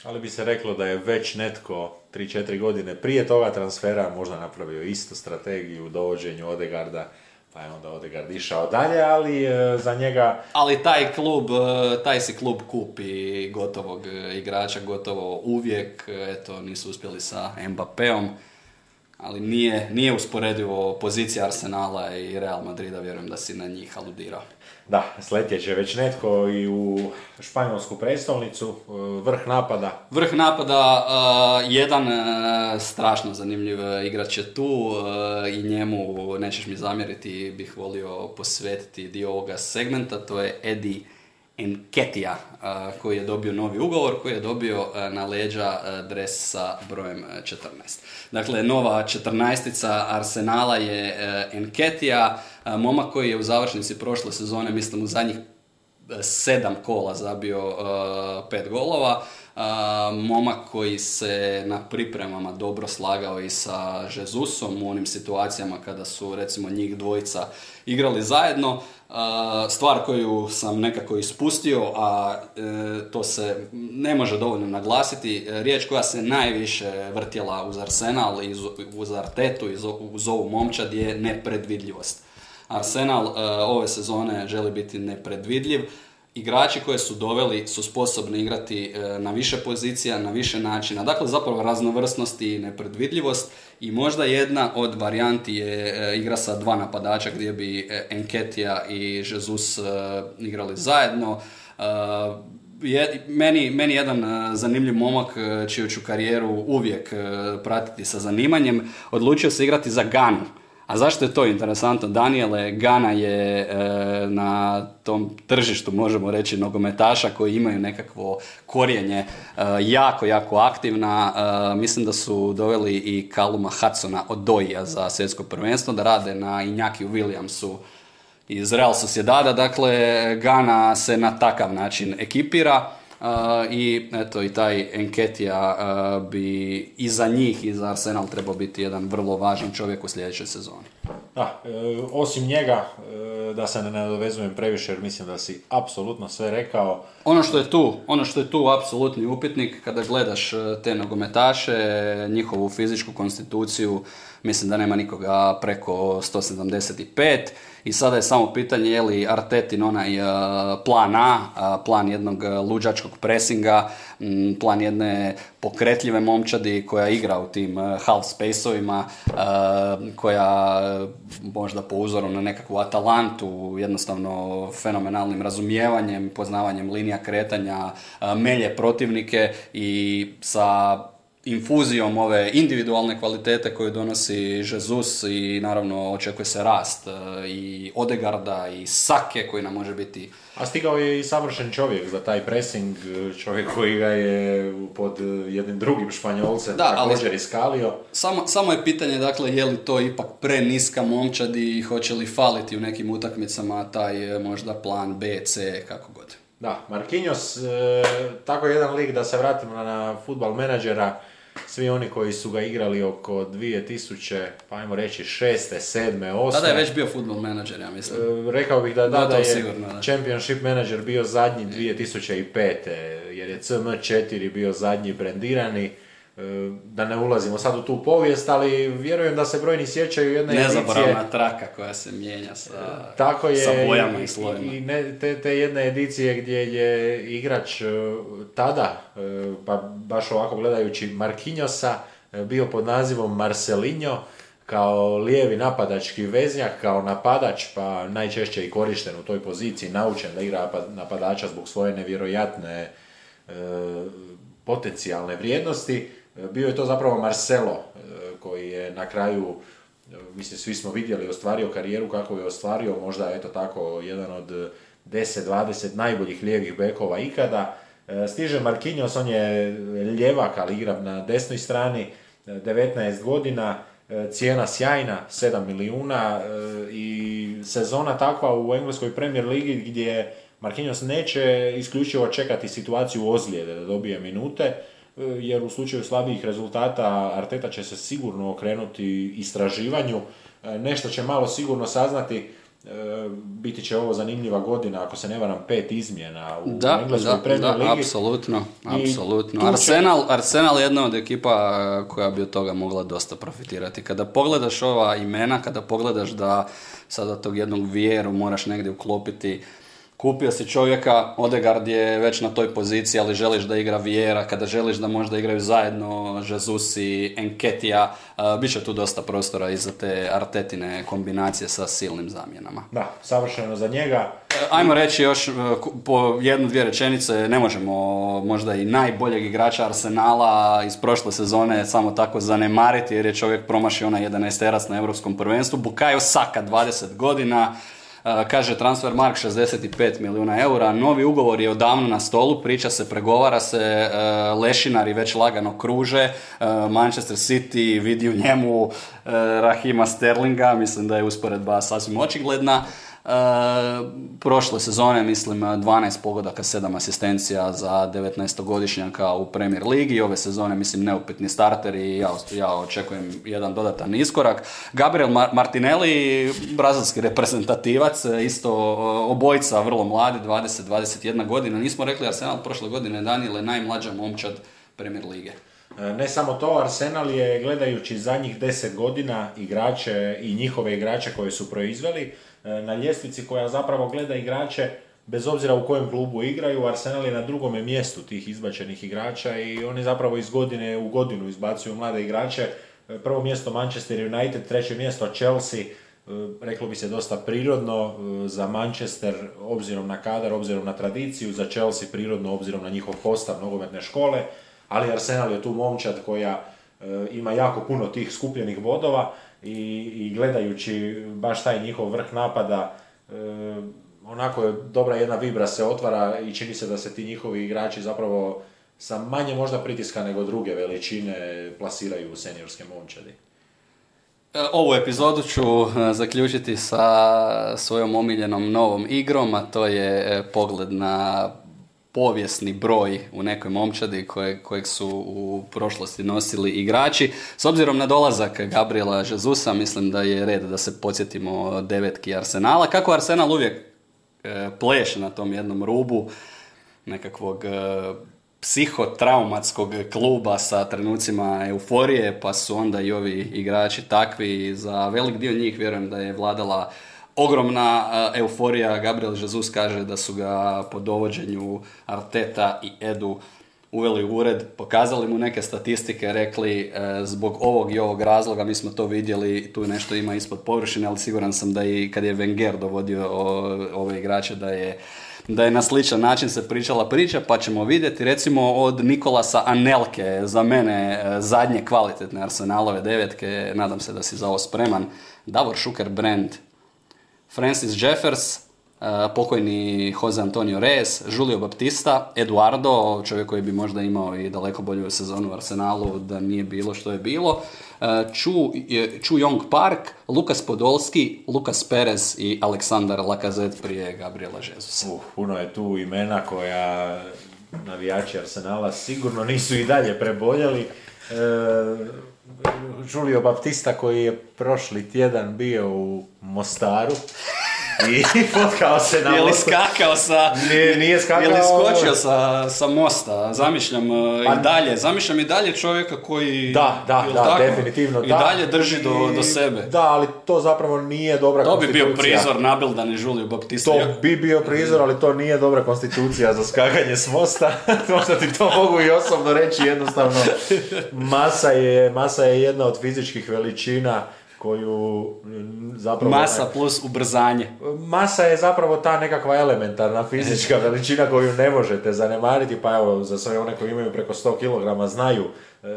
Ali bi se reklo da je već netko 3-4 godine prije toga transfera možda napravio istu strategiju u dovođenju Odegarda pa je onda Odegaard išao dalje, ali e, za njega... Ali taj klub, e, taj si klub kupi gotovog e, igrača, gotovo uvijek, eto, nisu uspjeli sa Mbappéom, ali nije, nije usporedivo pozicija Arsenala i Real Madrida, vjerujem da si na njih aludirao. Da, sletjet će već netko i u španjolsku predstavnicu, e, vrh napada. Vrh napada, e, jedan e, strašno zanimljiv igrač je tu i njemu, nećeš mi zamjeriti, bih volio posvetiti dio ovoga segmenta, to je Eddie Enketija koji je dobio novi ugovor, koji je dobio na leđa dres sa brojem 14. Dakle, nova 14 Arsenala je Enketija, momak koji je u završnici prošle sezone, mislim u zadnjih sedam kola zabio pet golova. Momak koji se na pripremama dobro slagao i sa Jezusom u onim situacijama kada su recimo njih dvojica igrali zajedno. Stvar koju sam nekako ispustio, a e, to se ne može dovoljno naglasiti, riječ koja se najviše vrtjela uz Arsenal, uz Artetu, uz ovu momčad je nepredvidljivost. Arsenal e, ove sezone želi biti nepredvidljiv. Igrači koje su doveli su sposobni igrati e, na više pozicija, na više načina. Dakle, zapravo raznovrsnost i nepredvidljivost i možda jedna od varijanti je e, igra sa dva napadača gdje bi Enketija i Jesus igrali zajedno. Je, meni, meni jedan zanimljiv momak čiju ću karijeru uvijek pratiti sa zanimanjem, odlučio se igrati za Ganu a zašto je to interesantno? Daniele Gana je e, na tom tržištu, možemo reći, nogometaša koji imaju nekakvo korijenje e, jako, jako aktivna. E, mislim da su doveli i Kaluma Hudsona od Doija za svjetsko prvenstvo, da rade na Injaki Williamsu iz Real Sociedada. Dakle, Gana se na takav način ekipira. I eto i taj Enketija bi i za njih i za Arsenal trebao biti jedan vrlo važan čovjek u sljedećoj sezoni. Da, e, osim njega, e, da se ne nadovezujem previše jer mislim da si apsolutno sve rekao. Ono što je tu, ono što je tu apsolutni upitnik kada gledaš e, te nogometaše, njihovu fizičku konstituciju, mislim da nema nikoga preko 175 i sada je samo pitanje je li Artetin onaj uh, plan A, uh, plan jednog uh, luđačkog presinga, plan jedne pokretljive momčadi koja igra u tim half spaceovima, koja možda po uzoru na nekakvu Atalantu jednostavno fenomenalnim razumijevanjem, poznavanjem linija kretanja, melje protivnike i sa infuzijom ove individualne kvalitete koje donosi Jesus i naravno očekuje se rast e, i Odegarda i Sake koji nam može biti... A stigao je i savršen čovjek za taj pressing, čovjek koji ga je pod jednim drugim španjolcem da, također iskalio. Samo, samo je pitanje dakle je li to ipak preniska momčad i hoće li faliti u nekim utakmicama taj e, možda plan B, C, kako god. Da, Marquinhos, e, tako jedan lik da se vratimo na, na futbal menadžera, svi oni koji su ga igrali oko 2000, pa ajmo reći 6. 7. 8. Tada je već bio football manager, ja mislim. E, rekao bih da, da, da je sigurno, da. championship manager bio zadnji 2005. jer je CM4 bio zadnji brendirani E, da ne ulazimo sad u tu povijest, ali vjerujem da se brojni sjećaju jedne edicije... Nezaboravna traka koja se mijenja sa, Tako je, sa bojama i slojima. I ne, te, te jedne edicije gdje je igrač e, tada, e, pa baš ovako gledajući Markinjosa, bio pod nazivom Marcelinho, kao lijevi napadački veznjak, kao napadač, pa najčešće i korišten u toj poziciji, naučen da igra napadača zbog svoje nevjerojatne potencijalne vrijednosti. Bio je to zapravo Marcelo koji je na kraju mislim svi smo vidjeli ostvario karijeru kako je ostvario, možda eto tako jedan od 10-20 najboljih lijevih bekova ikada. Stiže Marquinhos, on je ljevak, ali igra na desnoj strani, 19 godina, cijena sjajna, 7 milijuna i sezona takva u engleskoj Premier Ligi gdje Marquinhos neće isključivo čekati situaciju ozlijede da dobije minute, jer u slučaju slabijih rezultata Arteta će se sigurno okrenuti istraživanju, nešto će malo sigurno saznati, biti će ovo zanimljiva godina, ako se ne varam, pet izmjena u da, Engleskoj da, Premier da, apsolutno, apsolutno. Arsenal, Arsenal je jedna od ekipa koja bi od toga mogla dosta profitirati. Kada pogledaš ova imena, kada pogledaš da sada tog jednog vjeru moraš negdje uklopiti Kupio si čovjeka, Odegard je već na toj poziciji, ali želiš da igra Vijera, kada želiš da možda igraju zajedno Jesus i Enketija, uh, bit će tu dosta prostora i za te artetine kombinacije sa silnim zamjenama. Da, savršeno za njega. Ajmo reći još po jednu, dvije rečenice, ne možemo možda i najboljeg igrača Arsenala iz prošle sezone samo tako zanemariti, jer je čovjek promašio onaj 11 terac na Europskom prvenstvu. Bukayo Saka, 20 godina, kaže transfer mark 65 milijuna eura, novi ugovor je odavno na stolu, priča se, pregovara se, e, lešinari već lagano kruže, e, Manchester City vidi u njemu e, Rahima Sterlinga, mislim da je usporedba sasvim očigledna. Prošle sezone, mislim, 12 pogodaka, 7 asistencija za 19-godišnjaka u Premier Ligi. Ove sezone, mislim, neupitni starter i ja, ja očekujem jedan dodatan iskorak. Gabriel Martinelli, brazilski reprezentativac, isto obojica vrlo mladi, 20-21 godina. Nismo rekli Arsenal prošle godine Daniel najmlađa momčad Premier Lige. E, ne samo to, Arsenal je gledajući zadnjih 10 godina igrače i njihove igrače koje su proizveli, E, na ljestvici koja zapravo gleda igrače bez obzira u kojem klubu igraju, Arsenal je na drugome mjestu tih izbačenih igrača i oni zapravo iz godine u godinu izbacuju mlade igrače. E, prvo mjesto Manchester United, treće mjesto Chelsea, reklo bi se dosta prirodno za Manchester obzirom na kadar, obzirom na tradiciju, za Chelsea prirodno obzirom na njihov postav nogometne škole, ali Arsenal je tu momčad koja ima jako puno tih skupljenih bodova i, i gledajući baš taj njihov vrh napada, e, onako je dobra jedna vibra se otvara i čini se da se ti njihovi igrači zapravo sa manje možda pritiska nego druge veličine plasiraju u seniorske momčadi. E, ovu epizodu ću e, zaključiti sa svojom omiljenom novom igrom, a to je pogled na povijesni broj u nekoj momčadi koje, kojeg su u prošlosti nosili igrači. S obzirom na dolazak Gabriela Žezusa, mislim da je red da se podsjetimo devetki Arsenala. Kako Arsenal uvijek e, pleše na tom jednom rubu nekakvog e, psihotraumatskog kluba sa trenucima euforije, pa su onda i ovi igrači takvi. Za velik dio njih vjerujem da je vladala ogromna e, euforija. Gabriel Jesus kaže da su ga po dovođenju Arteta i Edu uveli u ured, pokazali mu neke statistike, rekli e, zbog ovog i ovog razloga, mi smo to vidjeli, tu nešto ima ispod površine, ali siguran sam da i kad je Wenger dovodio ove igrače da je da je na sličan način se pričala priča, pa ćemo vidjeti recimo od Nikolasa Anelke, za mene e, zadnje kvalitetne Arsenalove devetke, nadam se da si za ovo spreman, Davor Šuker Brand, Francis Jeffers, eh, pokojni Jose Antonio Reyes, Julio Baptista, Eduardo, čovjek koji bi možda imao i daleko bolju sezonu u Arsenalu da nije bilo što je bilo, eh, Chu, Chu Young Park, Lukas Podolski, Lukas Perez i Aleksandar Lacazette prije Gabriela Jezusa. Uh, puno je tu imena koja navijači Arsenala sigurno nisu i dalje preboljeli. E, Julio Baptista koji je prošli tjedan bio u Mostaru i fotkao se na Je li skakao sa... Nije, nije skakao... Je li skočio sa, sa mosta? Zamišljam uh, i pa- dalje. Zamišljam i dalje čovjeka koji... Da, da, da, tako? definitivno I dalje drži do, do sebe. Da, ali to zapravo nije dobra to konstitucija. To bi bio prizor nabildan i Julio Baptista. To bi bio prizor, ali to nije dobra konstitucija za skakanje s mosta. Možda ti to mogu i osobno reći jednostavno. Masa je, masa je jedna od fizičkih veličina koju zapravo... Masa plus ubrzanje. Masa je zapravo ta nekakva elementarna fizička veličina koju ne možete zanemariti, pa evo, za sve one koji imaju preko 100 kg znaju, e,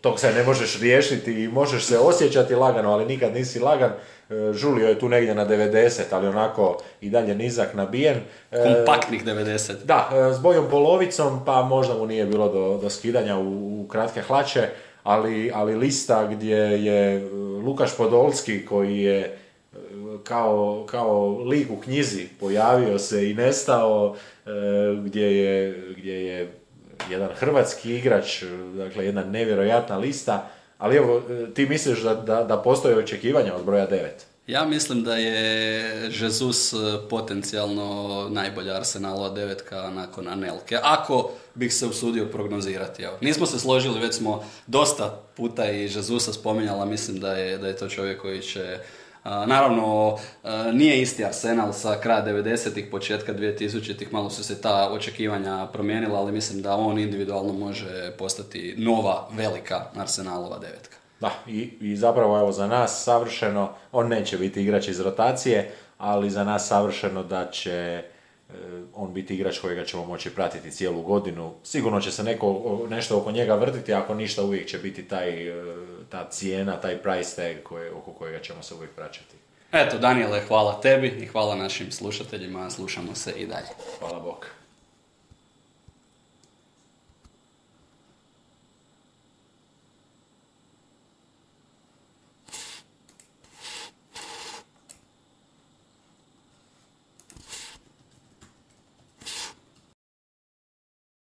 tog se ne možeš riješiti i možeš se osjećati lagano, ali nikad nisi lagan. E, Žulio je tu negdje na 90, ali onako i dalje nizak nabijen. E, Kompaktnih 90. Da, s bojom polovicom, pa možda mu nije bilo do, do skidanja u, u kratke hlače ali, ali lista gdje je e, Lukaš Podolski koji je e, kao, kao lik u knjizi pojavio se i nestao, e, gdje je, gdje je jedan hrvatski igrač, dakle jedna nevjerojatna lista, ali evo, ti misliš da, da, da postoje očekivanja od broja 9? Ja mislim da je Jesus potencijalno najbolja Arsenalova devetka nakon Anelke. Ako bih se usudio prognozirati. Evo. Nismo se složili, već smo dosta puta i Jezusa spominjala, mislim da je, da je to čovjek koji će naravno, nije isti Arsenal sa kraja 90-ih, početka 2000-ih, malo su se ta očekivanja promijenila, ali mislim da on individualno može postati nova, velika Arsenalova devetka. Da, i, i zapravo evo za nas savršeno, on neće biti igrač iz rotacije, ali za nas savršeno da će Eh, on biti igrač kojega ćemo moći pratiti cijelu godinu. Sigurno će se neko, nešto oko njega vrtiti, ako ništa uvijek će biti taj, eh, ta cijena, taj price tag koje, oko kojega ćemo se uvijek praćati. Eto, Daniele, hvala tebi i hvala našim slušateljima. Slušamo se i dalje. Hvala Bog.